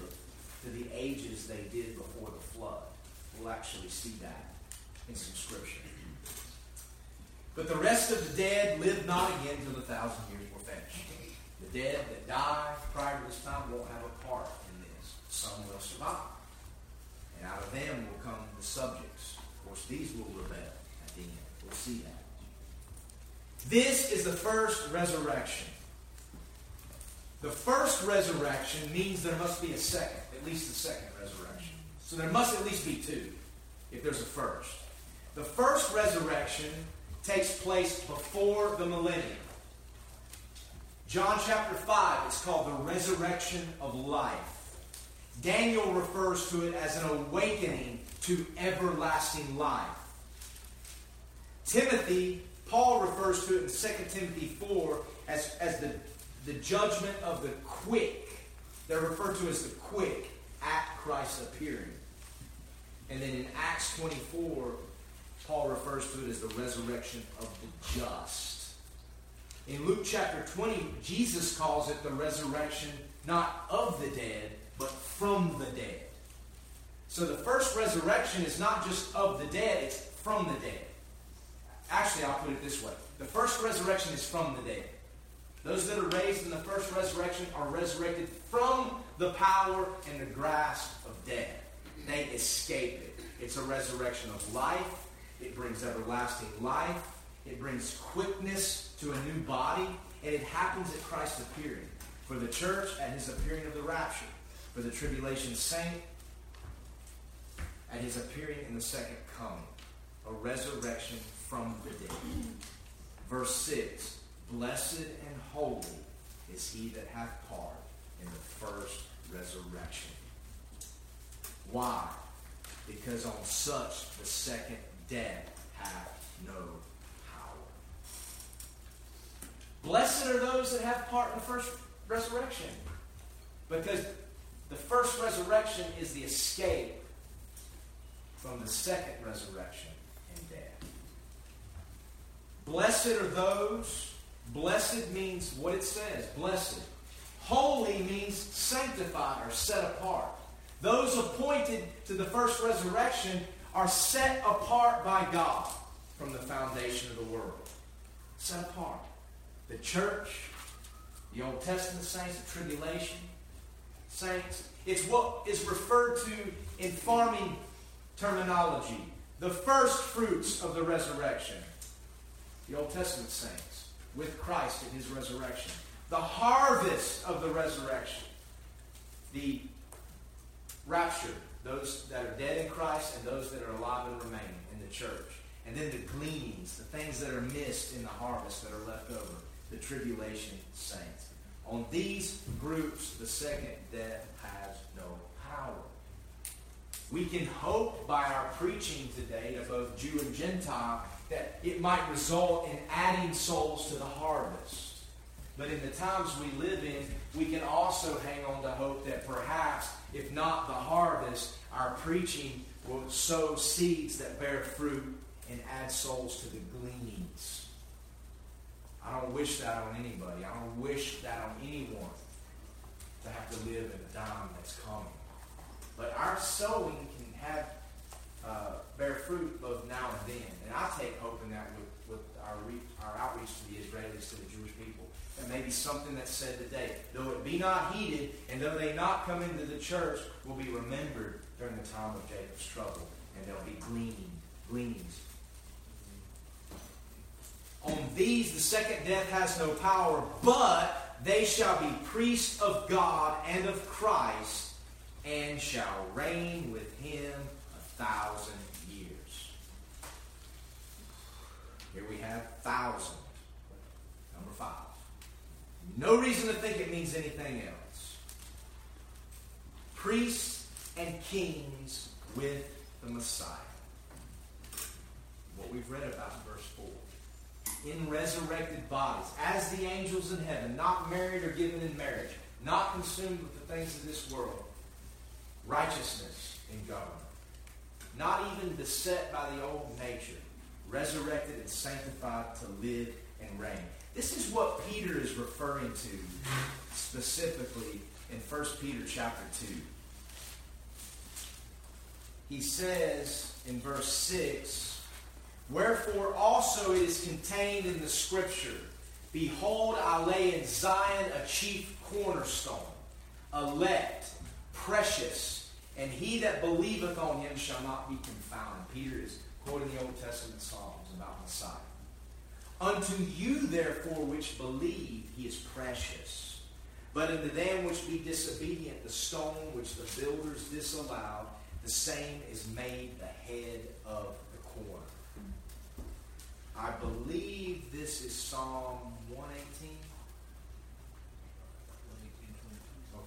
[SPEAKER 1] to the ages they did before the flood. We'll actually see that in some scripture. But the rest of the dead live not again till the thousand years were finished. The dead that die prior to this time won't have a part in this. Some will survive. And out of them will come the subjects. Of course, these will rebel at the end. We'll see that. This is the first resurrection. The first resurrection means there must be a second, at least a second resurrection. So there must at least be two, if there's a first. The first resurrection takes place before the millennium. John chapter 5, it's called the resurrection of life. Daniel refers to it as an awakening to everlasting life. Timothy Paul refers to it in 2 Timothy 4 as, as the, the judgment of the quick. They're referred to as the quick at Christ's appearing. And then in Acts 24, Paul refers to it as the resurrection of the just. In Luke chapter 20, Jesus calls it the resurrection not of the dead, but from the dead. So the first resurrection is not just of the dead, it's from the dead. Actually, I'll put it this way the first resurrection is from the dead. Those that are raised in the first resurrection are resurrected from the power and the grasp of death. They escape it. It's a resurrection of life. It brings everlasting life. It brings quickness to a new body. And it happens at Christ's appearing. For the church, at his appearing of the rapture. For the tribulation saint, at his appearing in the second coming. A resurrection from the dead. Verse 6 Blessed and holy is he that hath part in the first resurrection. Why? Because on such the second death hath no power. Blessed are those that have part in the first resurrection. Because the first resurrection is the escape from the second resurrection and death. Blessed are those, blessed means what it says, blessed. Holy means sanctified or set apart. Those appointed to the first resurrection are set apart by God from the foundation of the world. Set apart. The church, the Old Testament saints, the tribulation saints. It's what is referred to in farming terminology the first fruits of the resurrection. The Old Testament saints with Christ in his resurrection. The harvest of the resurrection. The rapture, those that are dead in Christ and those that are alive and remaining in the church. And then the gleanings, the things that are missed in the harvest that are left over, the tribulation saints. On these groups, the second death has no power. We can hope by our preaching today to both Jew and Gentile that it might result in adding souls to the harvest. But in the times we live in, we can also hang on to hope that perhaps, if not the harvest, our preaching will sow seeds that bear fruit and add souls to the gleanings. I don't wish that on anybody. I don't wish that on anyone to have to live in a time that's coming. But our sowing can have uh, bear fruit both now and then. And I take hope in that with, with our, re- our outreach to the Israelis, to the Jewish people. And maybe something that's said today, though it be not heeded, and though they not come into the church, will be remembered during the time of Jacob's trouble. And there'll be gleaning, gleanings. On these the second death has no power, but they shall be priests of God and of Christ, and shall reign with him a thousand years. Here we have thousand. Number five. No reason to think it means anything else. Priests and kings with the Messiah. What we've read about in verse 4. In resurrected bodies, as the angels in heaven, not married or given in marriage, not consumed with the things of this world, righteousness in government, not even beset by the old nature, resurrected and sanctified to live and reign. This is what Peter is referring to specifically in 1 Peter chapter 2. He says in verse 6 Wherefore also it is contained in the scripture Behold, I lay in Zion a chief cornerstone, elect, precious, and he that believeth on him shall not be confounded. Peter is quoting the Old Testament Psalms about Messiah. Unto you, therefore, which believe, he is precious. But unto them which be disobedient, the stone which the builders disallowed, the same is made the head of. I believe this is Psalm 118.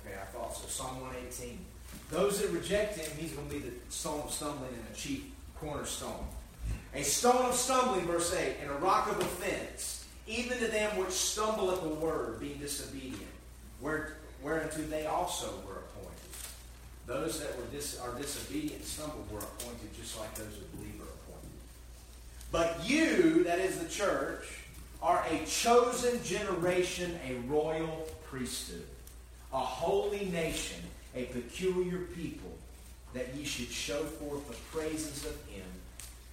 [SPEAKER 1] Okay, I thought so. Psalm 118. Those that reject him, he's going to be the stone of stumbling and a chief cornerstone. A stone of stumbling, verse 8, and a rock of offense, even to them which stumble at the word, being disobedient, where, whereunto they also were appointed. Those that were dis, are disobedient and stumble were appointed just like those that believe. But you, that is the church, are a chosen generation, a royal priesthood, a holy nation, a peculiar people, that ye should show forth the praises of him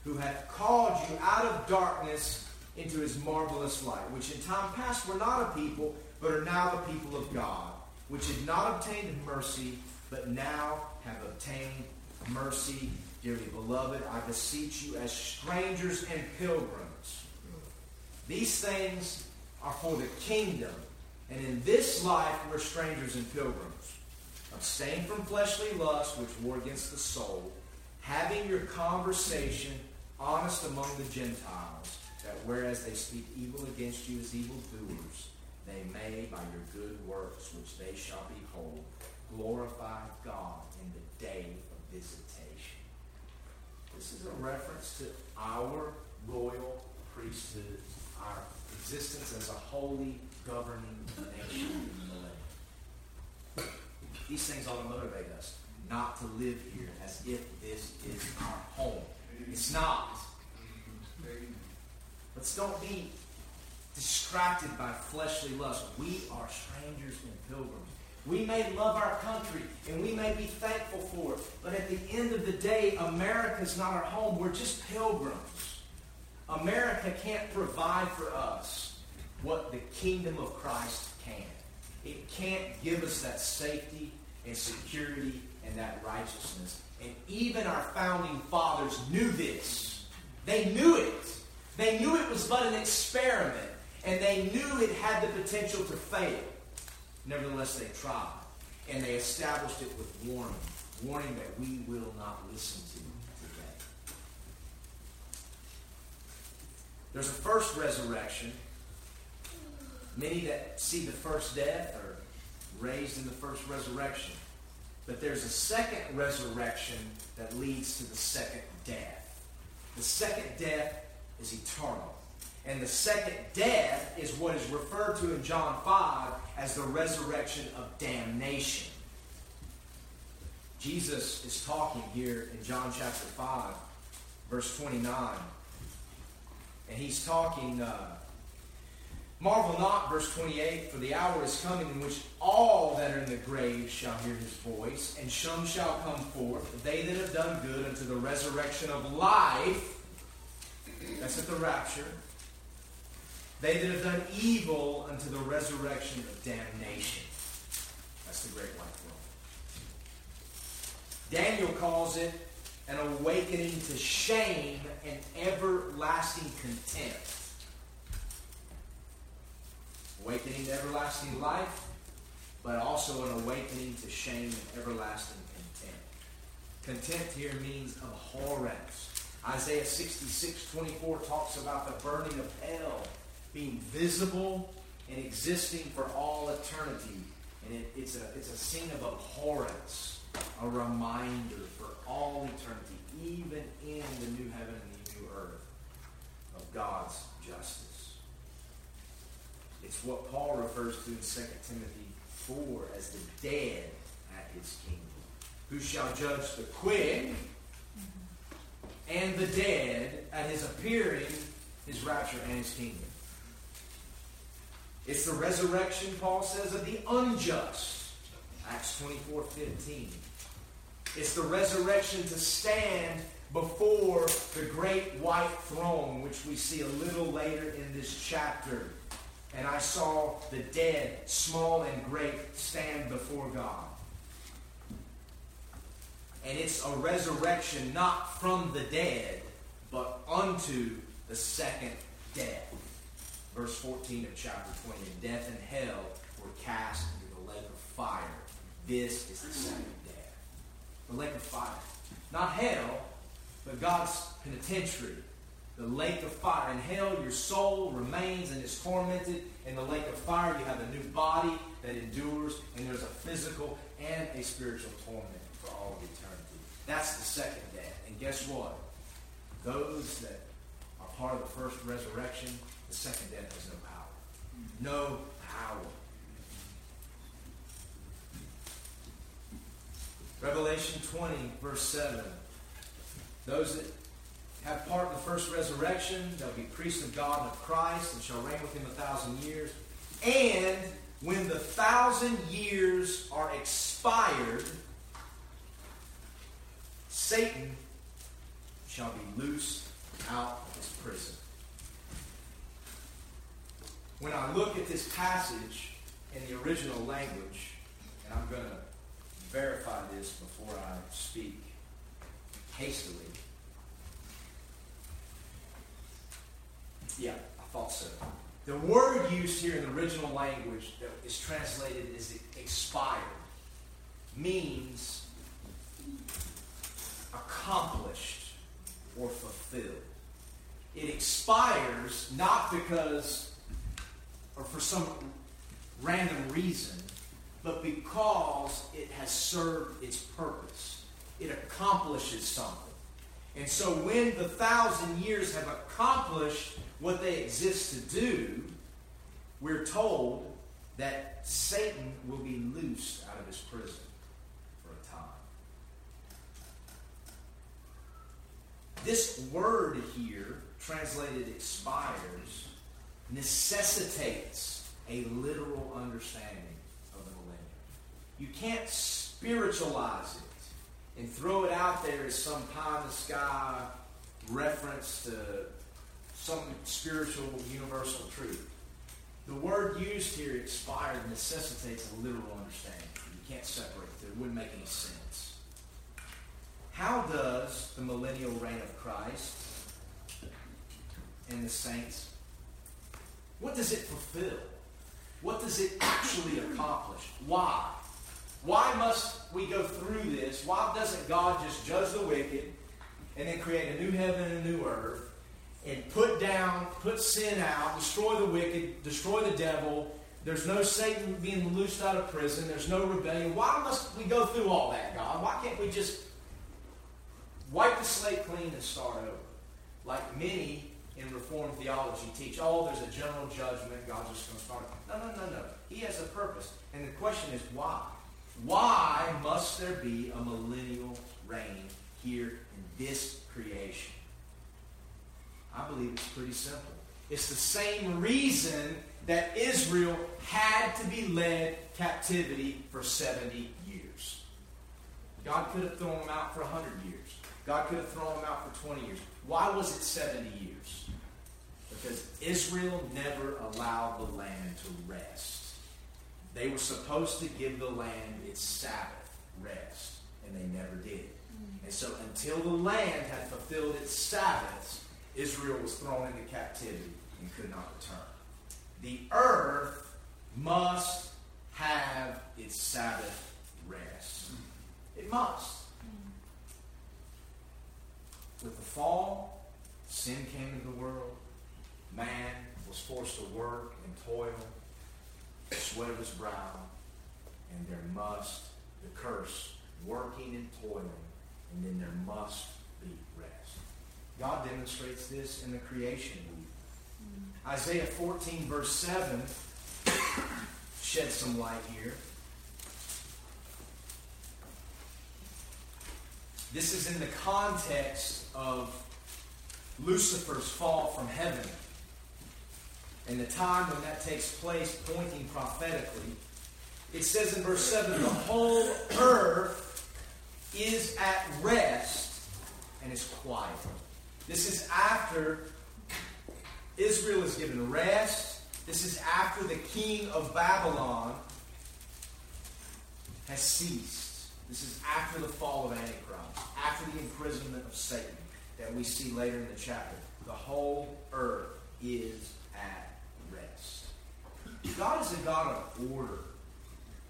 [SPEAKER 1] who hath called you out of darkness into his marvelous light, which in time past were not a people, but are now the people of God, which had not obtained mercy, but now have obtained mercy. Dearly beloved, I beseech you as strangers and pilgrims. These things are for the kingdom, and in this life we're strangers and pilgrims. Abstain from fleshly lusts which war against the soul, having your conversation honest among the Gentiles, that whereas they speak evil against you as evildoers, they may, by your good works which they shall behold, glorify God in the day of visitation. This is a reference to our royal priesthood, our existence as a holy governing nation in the land. These things ought to motivate us not to live here as if this is our home. It's not. Let's don't be distracted by fleshly lust. We are strangers and pilgrims. We may love our country and we may be thankful for it, but at the end of the day, America is not our home. We're just pilgrims. America can't provide for us what the kingdom of Christ can. It can't give us that safety and security and that righteousness. And even our founding fathers knew this. They knew it. They knew it was but an experiment, and they knew it had the potential to fail. Nevertheless, they tried, and they established it with warning, warning that we will not listen to today. There's a first resurrection. Many that see the first death are raised in the first resurrection. But there's a second resurrection that leads to the second death. The second death is eternal. And the second death is what is referred to in John 5 as the resurrection of damnation. Jesus is talking here in John chapter 5, verse 29. And he's talking, uh, marvel not, verse 28, for the hour is coming in which all that are in the grave shall hear his voice, and some shall come forth, they that have done good unto the resurrection of life that's at the rapture. They that have done evil unto the resurrection of damnation. That's the great white throne. Daniel calls it an awakening to shame and everlasting contempt. Awakening to everlasting life, but also an awakening to shame and everlasting contempt. Contempt here means abhorrence Isaiah 66, 24 talks about the burning of hell being visible and existing for all eternity. And it, it's, a, it's a scene of abhorrence, a reminder for all eternity, even in the new heaven and the new earth, of God's justice. It's what Paul refers to in 2 Timothy 4 as the dead at his kingdom. Who shall judge the quick and the dead at his appearing, his rapture, and his kingdom. It's the resurrection, Paul says, of the unjust. Acts 24 15. It's the resurrection to stand before the great white throne, which we see a little later in this chapter. And I saw the dead, small and great, stand before God. And it's a resurrection not from the dead, but unto the second death. Verse 14 of chapter 20. And death and hell were cast into the lake of fire. This is the second death. The lake of fire. Not hell, but God's penitentiary. The lake of fire. In hell, your soul remains and is tormented. In the lake of fire, you have a new body that endures, and there's a physical and a spiritual torment for all of eternity. That's the second death. And guess what? Those that are part of the first resurrection, the second death has no power. No power. Revelation 20, verse 7. Those that have part in the first resurrection. They'll be priests of God and of Christ and shall reign with him a thousand years. And when the thousand years are expired, Satan shall be loosed out of his prison. When I look at this passage in the original language, and I'm going to verify this before I speak hastily. Yeah, I thought so. The word used here in the original language that is translated as expired means accomplished or fulfilled. It expires not because or for some random reason, but because it has served its purpose. It accomplishes something. And so when the thousand years have accomplished what they exist to do, we're told that Satan will be loosed out of his prison for a time. This word here, translated expires, necessitates a literal understanding of the millennium. You can't spiritualize it and throw it out there as some pie in the sky reference to some spiritual universal truth. The word used here, expired, necessitates a literal understanding. You can't separate it. It wouldn't make any sense. How does the millennial reign of Christ and the saints what does it fulfill? What does it actually accomplish? Why? Why must we go through this? Why doesn't God just judge the wicked and then create a new heaven and a new earth and put down, put sin out, destroy the wicked, destroy the devil? There's no Satan being loosed out of prison. There's no rebellion. Why must we go through all that, God? Why can't we just wipe the slate clean and start over? Like many in Reformed theology teach, oh, there's a general judgment, God's just going to start. No, no, no, no. He has a purpose. And the question is why? Why must there be a millennial reign here in this creation? I believe it's pretty simple. It's the same reason that Israel had to be led captivity for 70 years. God could have thrown them out for 100 years. God could have thrown them out for 20 years. Why was it 70 years? Because Israel never allowed the land to rest. They were supposed to give the land its Sabbath rest, and they never did. Mm. And so until the land had fulfilled its Sabbaths, Israel was thrown into captivity and could not return. The earth must have its Sabbath rest. It must. With the fall, sin came into the world. Man was forced to work and toil, sweat of his brow, and there must, the curse, working and toiling, and then there must be rest. God demonstrates this in the creation. Mm. Isaiah 14, verse 7, sheds some light here. This is in the context of Lucifer's fall from heaven and the time when that takes place, pointing prophetically. It says in verse 7 the whole earth is at rest and is quiet. This is after Israel is given rest. This is after the king of Babylon has ceased. This is after the fall of Antichrist, after the imprisonment of Satan that we see later in the chapter. The whole earth is at rest. God is a God of order.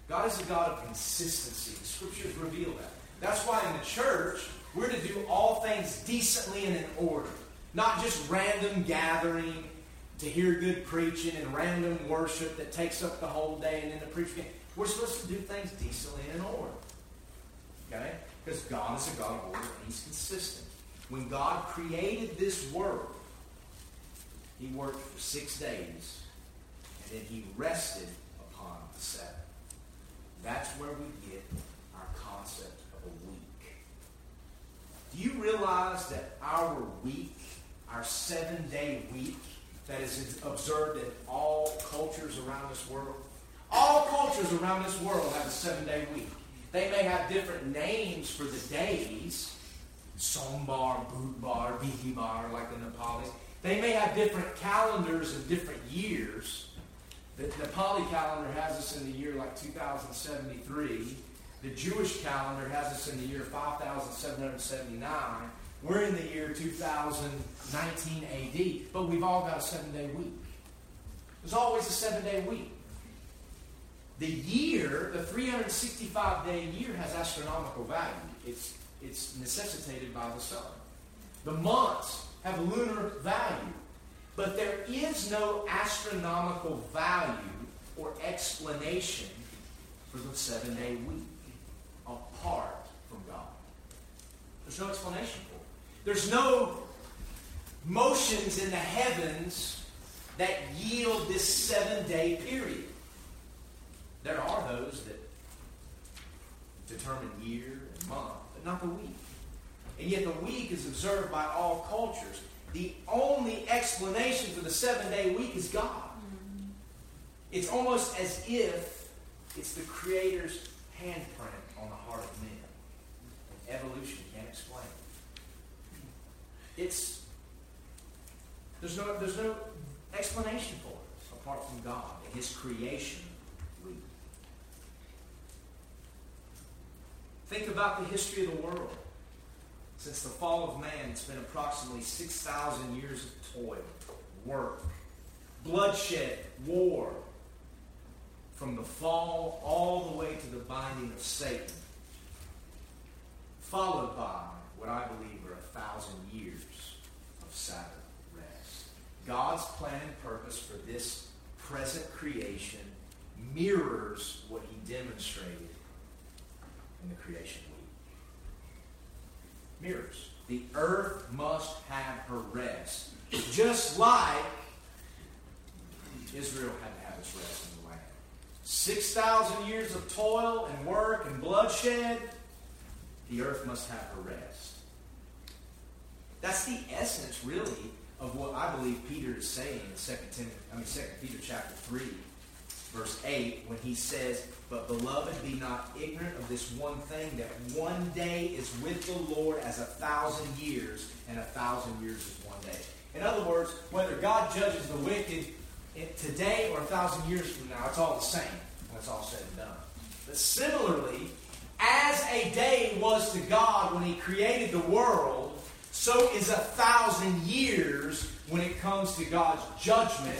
[SPEAKER 1] God is a God of consistency. The scriptures reveal that. That's why in the church, we're to do all things decently and in order. Not just random gathering to hear good preaching and random worship that takes up the whole day and then the preaching. We're supposed to do things decently and in order. Okay? Because God is a God of order and He's consistent. When God created this world, He worked for six days and then He rested upon the seventh. That's where we get our concept of a week. Do you realize that our week, our seven day week, that is observed in all cultures around this world? All cultures around this world have a seven day week. They may have different names for the days Sombar, Budbar, Bihibar, like the Nepalis. They may have different calendars and different years. The Nepali calendar has us in the year like 2073. The Jewish calendar has us in the year 5779. We're in the year 2019 AD, but we've all got a seven day week. There's always a seven day week. The year, the 365 day year, has astronomical value. It's, it's necessitated by the sun. The months have lunar value. But there is no astronomical value or explanation for the seven day week apart from God. There's no explanation for it. There's no motions in the heavens that yield this seven day period. There are those that determine year and month, but not the week. And yet the week is observed by all cultures. The only explanation for the seven day week is God. It's almost as if it's the Creator's handprint on the heart of men. Evolution can't explain it. It's there's no there's no explanation for it apart from God and His creation week. Think about the history of the world. Since the fall of man, it's been approximately 6,000 years of toil, work, bloodshed, war, from the fall all the way to the binding of Satan, followed by what I believe are a thousand years of Sabbath rest. God's plan and purpose for this present creation mirrors what he demonstrated in the creation week. mirrors. The earth must have her rest. Just like Israel had to have its rest in the land. 6,000 years of toil and work and bloodshed, the earth must have her rest. That's the essence, really, of what I believe Peter is saying in 2 Timothy, I mean 2 Peter chapter 3, verse 8, when he says, but, beloved, be not ignorant of this one thing that one day is with the Lord as a thousand years, and a thousand years is one day. In other words, whether God judges the wicked today or a thousand years from now, it's all the same when it's all said and done. But similarly, as a day was to God when He created the world, so is a thousand years when it comes to God's judgment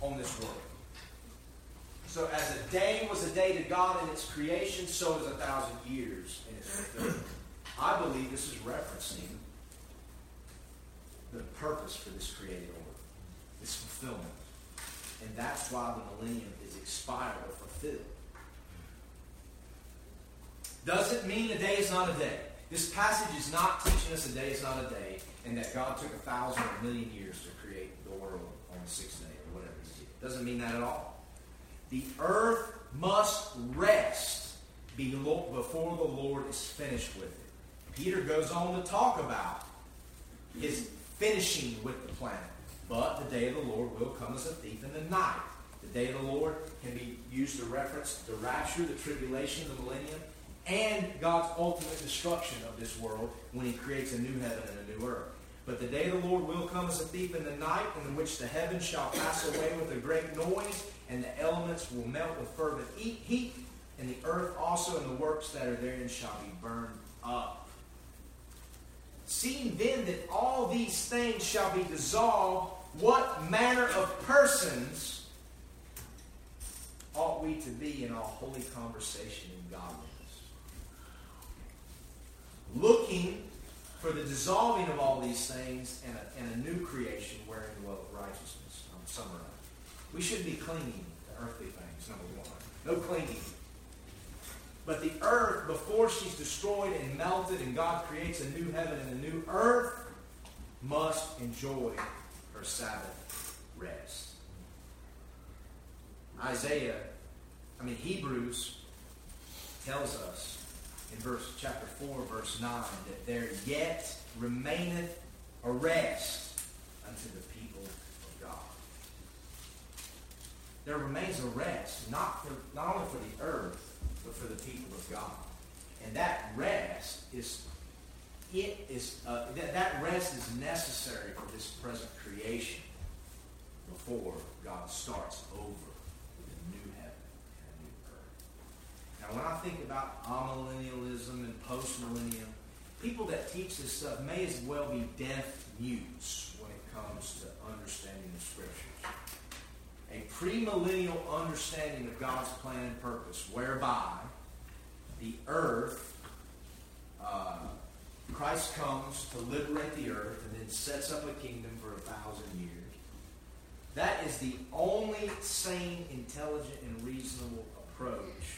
[SPEAKER 1] on this world. So as a day was a day to God in its creation, so is a thousand years in its fulfillment. I believe this is referencing the purpose for this created order, its fulfillment. And that's why the millennium is expired or fulfilled. Doesn't mean a day is not a day. This passage is not teaching us a day is not a day, and that God took a thousand or a million years to create the world on the sixth day or whatever he did. Doesn't mean that at all. The earth must rest before the Lord is finished with it. Peter goes on to talk about his finishing with the planet. But the day of the Lord will come as a thief in the night. The day of the Lord can be used to reference the rapture, the tribulation, the millennium, and God's ultimate destruction of this world when he creates a new heaven and a new earth. But the day of the Lord will come as a thief in the night, in which the heavens shall pass away with a great noise, and the elements will melt with fervent heat, and the earth also and the works that are therein shall be burned up. Seeing then that all these things shall be dissolved, what manner of persons ought we to be in all holy conversation and godliness? Looking for the dissolving of all these things and a, and a new creation wherein dwelleth righteousness. I'm summarizing. We should be clinging to earthly things, number one. No clinging. But the earth, before she's destroyed and melted and God creates a new heaven and a new earth, must enjoy her Sabbath rest. Isaiah, I mean, Hebrews tells us in verse chapter 4, verse 9, that there yet remaineth a rest unto the people of God. There remains a rest, not for not only for the earth, but for the people of God. And that rest is it is uh, that, that rest is necessary for this present creation before God starts over with a new heaven and a new earth. Now, when I think about amillennialism and postmillennial, people that teach this stuff may as well be deaf mutes when it comes to understanding the scriptures. A premillennial understanding of God's plan and purpose, whereby the earth uh, Christ comes to liberate the earth and then sets up a kingdom for a thousand years. That is the only sane, intelligent, and reasonable approach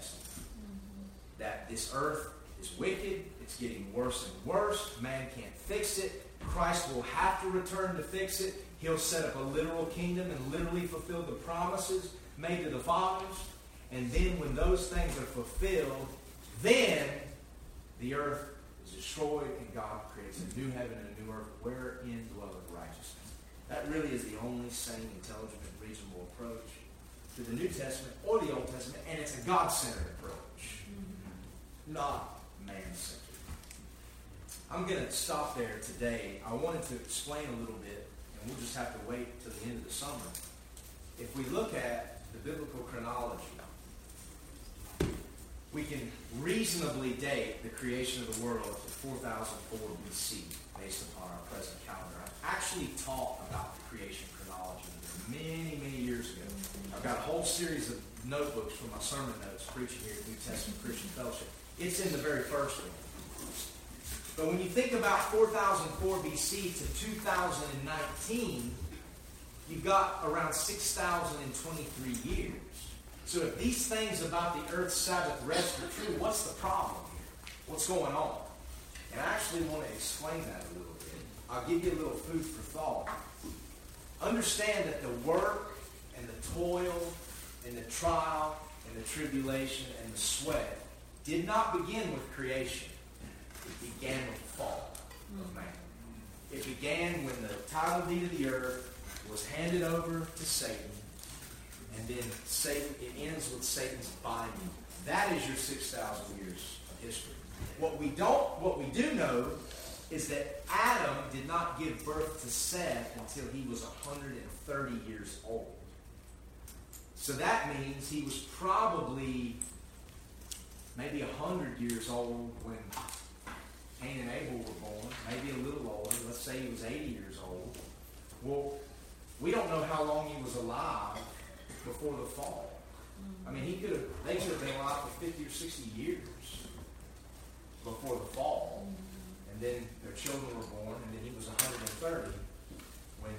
[SPEAKER 1] Mm-hmm. That this earth is wicked, it's getting worse and worse, man can't fix it. Christ will have to return to fix it. He'll set up a literal kingdom and literally fulfill the promises made to the fathers. And then when those things are fulfilled, then the earth is destroyed and God creates a new heaven and a new earth wherein dwelleth righteousness. That really is the only sane, intelligent, and reasonable approach to the New Testament or the Old Testament, and it's a God-centered approach, mm-hmm. not man-centered. I'm going to stop there today. I wanted to explain a little bit, and we'll just have to wait till the end of the summer. If we look at the biblical chronology, we can reasonably date the creation of the world to 4004 BC based upon our present calendar. I've actually taught about the creation chronology many, many years ago. I've got a whole series of notebooks from my sermon notes preaching here at New Testament Christian Fellowship. It's in the very first one. But when you think about 4004 BC to 2019, you've got around 6,023 years. So if these things about the earth's Sabbath rest are true, what's the problem here? What's going on? And I actually want to explain that a little bit. I'll give you a little food for thought. Understand that the work and the toil and the trial and the tribulation and the sweat did not begin with creation. It began with the fall of man. It began when the title deed of the earth was handed over to Satan and then Satan, it ends with Satan's binding. That is your 6,000 years of history. What we don't, what we do know is that Adam did not give birth to Seth until he was 130 years old. So that means he was probably maybe 100 years old when Cain and Abel were born, maybe a little older. Let's say he was 80 years old. Well, we don't know how long he was alive before the fall. I mean, he could have, they could have been alive for 50 or 60 years before the fall. And then their children were born, and then he was 130 when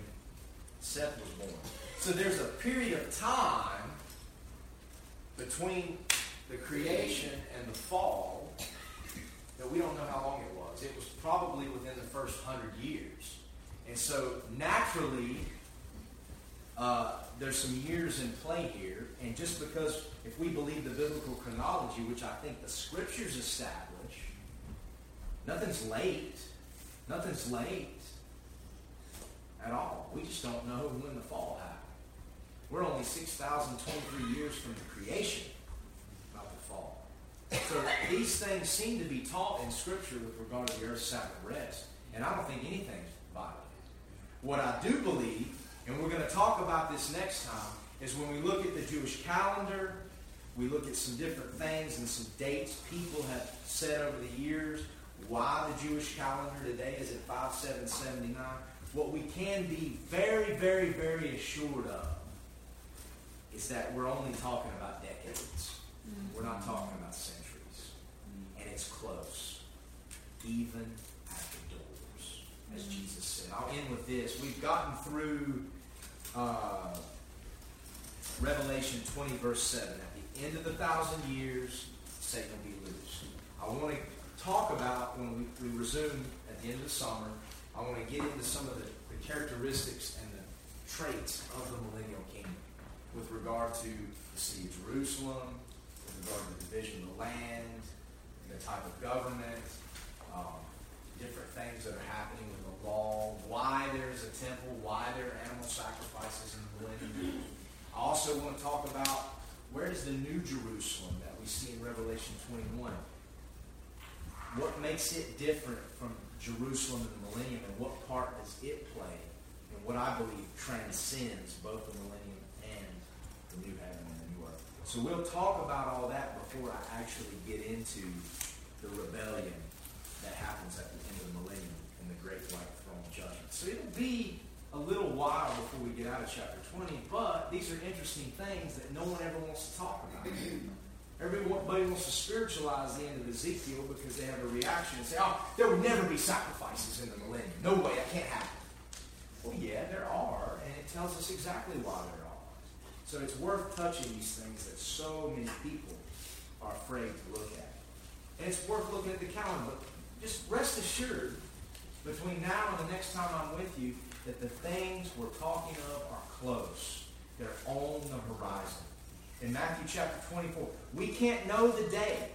[SPEAKER 1] Seth was born. So there's a period of time between the creation and the fall that we don't know how long it was. It was probably within the first hundred years. And so naturally, uh, there's some years in play here, and just because if we believe the biblical chronology, which I think the scriptures establish, nothing's late. Nothing's late at all. We just don't know when the fall happened. We're only 6,023 years from the creation of the fall. So these things seem to be taught in Scripture with regard to the earth's Sabbath rest. And I don't think anything's violated. What I do believe and we're going to talk about this next time, is when we look at the Jewish calendar, we look at some different things and some dates people have said over the years, why the Jewish calendar today is at 5779. What we can be very, very, very assured of is that we're only talking about decades. Mm-hmm. We're not talking about centuries. And it's close. Even at the doors, as Jesus said. I'll end with this. We've gotten through uh, Revelation 20, verse 7. At the end of the thousand years, Satan will be loosed. I want to talk about, when we, we resume at the end of the summer, I want to get into some of the, the characteristics and the traits of the millennial kingdom with regard to the city of Jerusalem, with regard to the division of the land, the type of government, um, different things that are happening law, why there's a temple, why there are animal sacrifices in the millennium. I also want to talk about where is the New Jerusalem that we see in Revelation 21? What makes it different from Jerusalem in the millennium, and what part does it play in what I believe transcends both the millennium and the new heaven and the new earth? So we'll talk about all that before I actually get into the rebellion that happens at the end of the millennium great white throne judgment. So it'll be a little while before we get out of chapter 20, but these are interesting things that no one ever wants to talk about. Everybody wants to spiritualize the end of Ezekiel because they have a reaction and say, oh, there will never be sacrifices in the millennium. No way, that can't happen. Well, yeah, there are, and it tells us exactly why there are. So it's worth touching these things that so many people are afraid to look at. And it's worth looking at the calendar. But just rest assured, between now and the next time I'm with you, that the things we're talking of are close. They're on the horizon. In Matthew chapter 24, we can't know the day.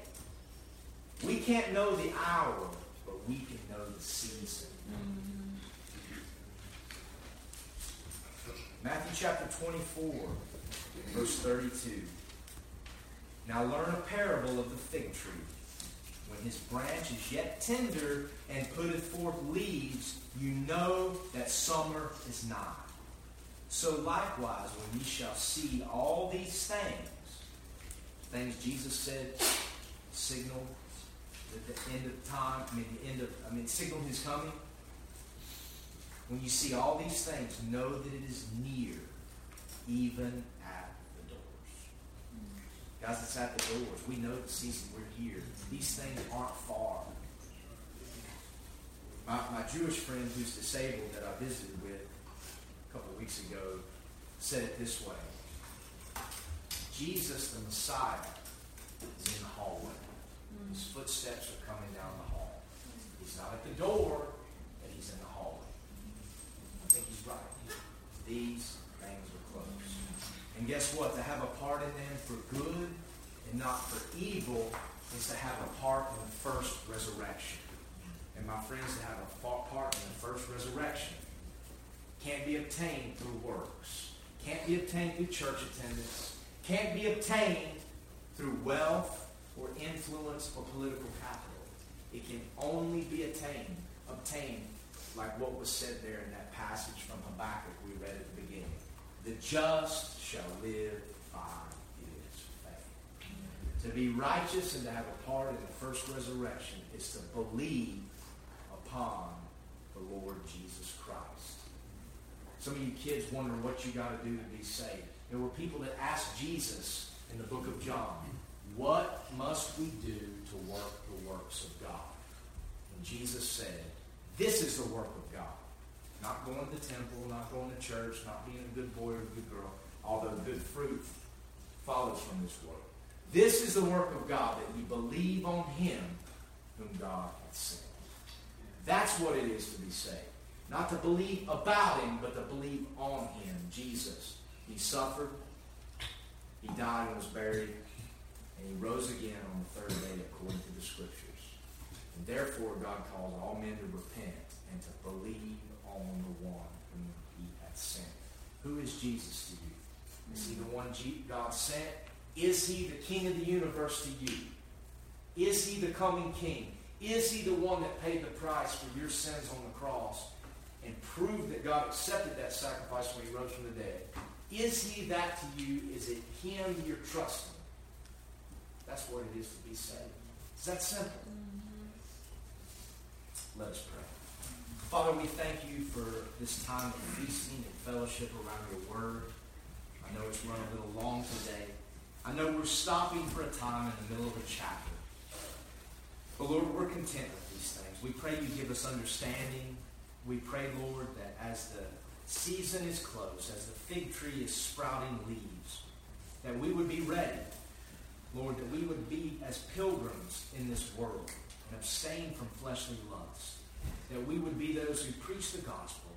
[SPEAKER 1] We can't know the hour, but we can know the season. Matthew chapter 24, verse 32. Now learn a parable of the fig tree. When his branch is yet tender and putteth forth leaves, you know that summer is nigh. So likewise, when ye shall see all these things, things Jesus said, signal at the end of time, I mean the end of I mean signal his coming. When you see all these things, know that it is near, even. Guys, it's at the doors. We know the season. We're here. These things aren't far. My, my Jewish friend who's disabled that I visited with a couple of weeks ago said it this way Jesus, the Messiah, is in the hallway. His footsteps are coming down the hall. He's not at the door, but he's in the hallway. I think he's right. These. And guess what? To have a part in them for good and not for evil is to have a part in the first resurrection. And my friends, to have a part in the first resurrection can't be obtained through works, can't be obtained through church attendance, can't be obtained through wealth or influence or political capital. It can only be attained, obtained, like what was said there in that passage from Habakkuk we read at the beginning. The just shall live by his faith. To be righteous and to have a part in the first resurrection is to believe upon the Lord Jesus Christ. Some of you kids wondering what you got to do to be saved. There were people that asked Jesus in the book of John, What must we do to work the works of God? And Jesus said, This is the work of God. Not going to the temple, not going to church, not being a good boy or a good girl, although good fruit follows from this work. This is the work of God, that you believe on him whom God hath sent. That's what it is to be saved. Not to believe about him, but to believe on him, Jesus. He suffered, he died and was buried, and he rose again on the third day according to the scriptures. And therefore, God calls all men to repent and to believe on the one whom he hath sent. Who is Jesus to you? Is he the one God sent? Is he the king of the universe to you? Is he the coming king? Is he the one that paid the price for your sins on the cross and proved that God accepted that sacrifice when he rose from the dead? Is he that to you? Is it him you're trusting? That's what it is to be saved. It's that simple. Mm-hmm. Let us pray. Father, we thank you for this time of feasting and fellowship around your word. I know it's run a little long today. I know we're stopping for a time in the middle of a chapter. But Lord, we're content with these things. We pray you give us understanding. We pray, Lord, that as the season is close, as the fig tree is sprouting leaves, that we would be ready. Lord, that we would be as pilgrims in this world and abstain from fleshly lust. That we would be those who preach the gospel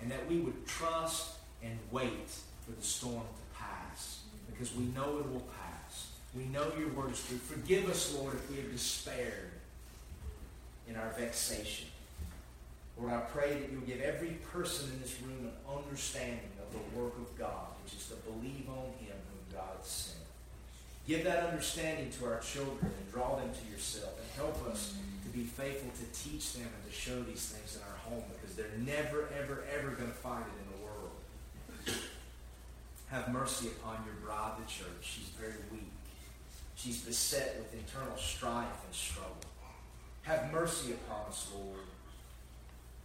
[SPEAKER 1] and that we would trust and wait for the storm to pass because we know it will pass. We know your word is true. Forgive us, Lord, if we have despaired in our vexation. Lord, I pray that you'll give every person in this room an understanding of the work of God, which is to believe on him whom God sent. Give that understanding to our children and draw them to yourself and help us be faithful to teach them and to show these things in our home because they're never, ever, ever going to find it in the world. Have mercy upon your bride, the church. She's very weak. She's beset with internal strife and struggle. Have mercy upon us, Lord,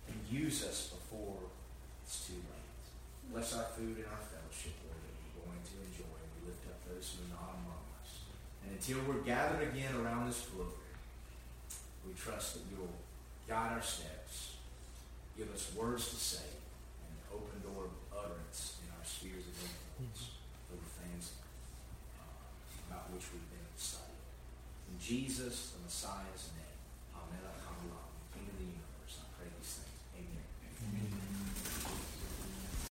[SPEAKER 1] and use us before it's too late. Bless our food and our fellowship, Lord, that we're going to enjoy. And we lift up those who are not among us. And until we're gathered again around this floor, we trust that you'll guide our steps, give us words to say, and an open door of utterance in our spheres of influence for the things uh, about which we've been studying. In Jesus, the Messiah's.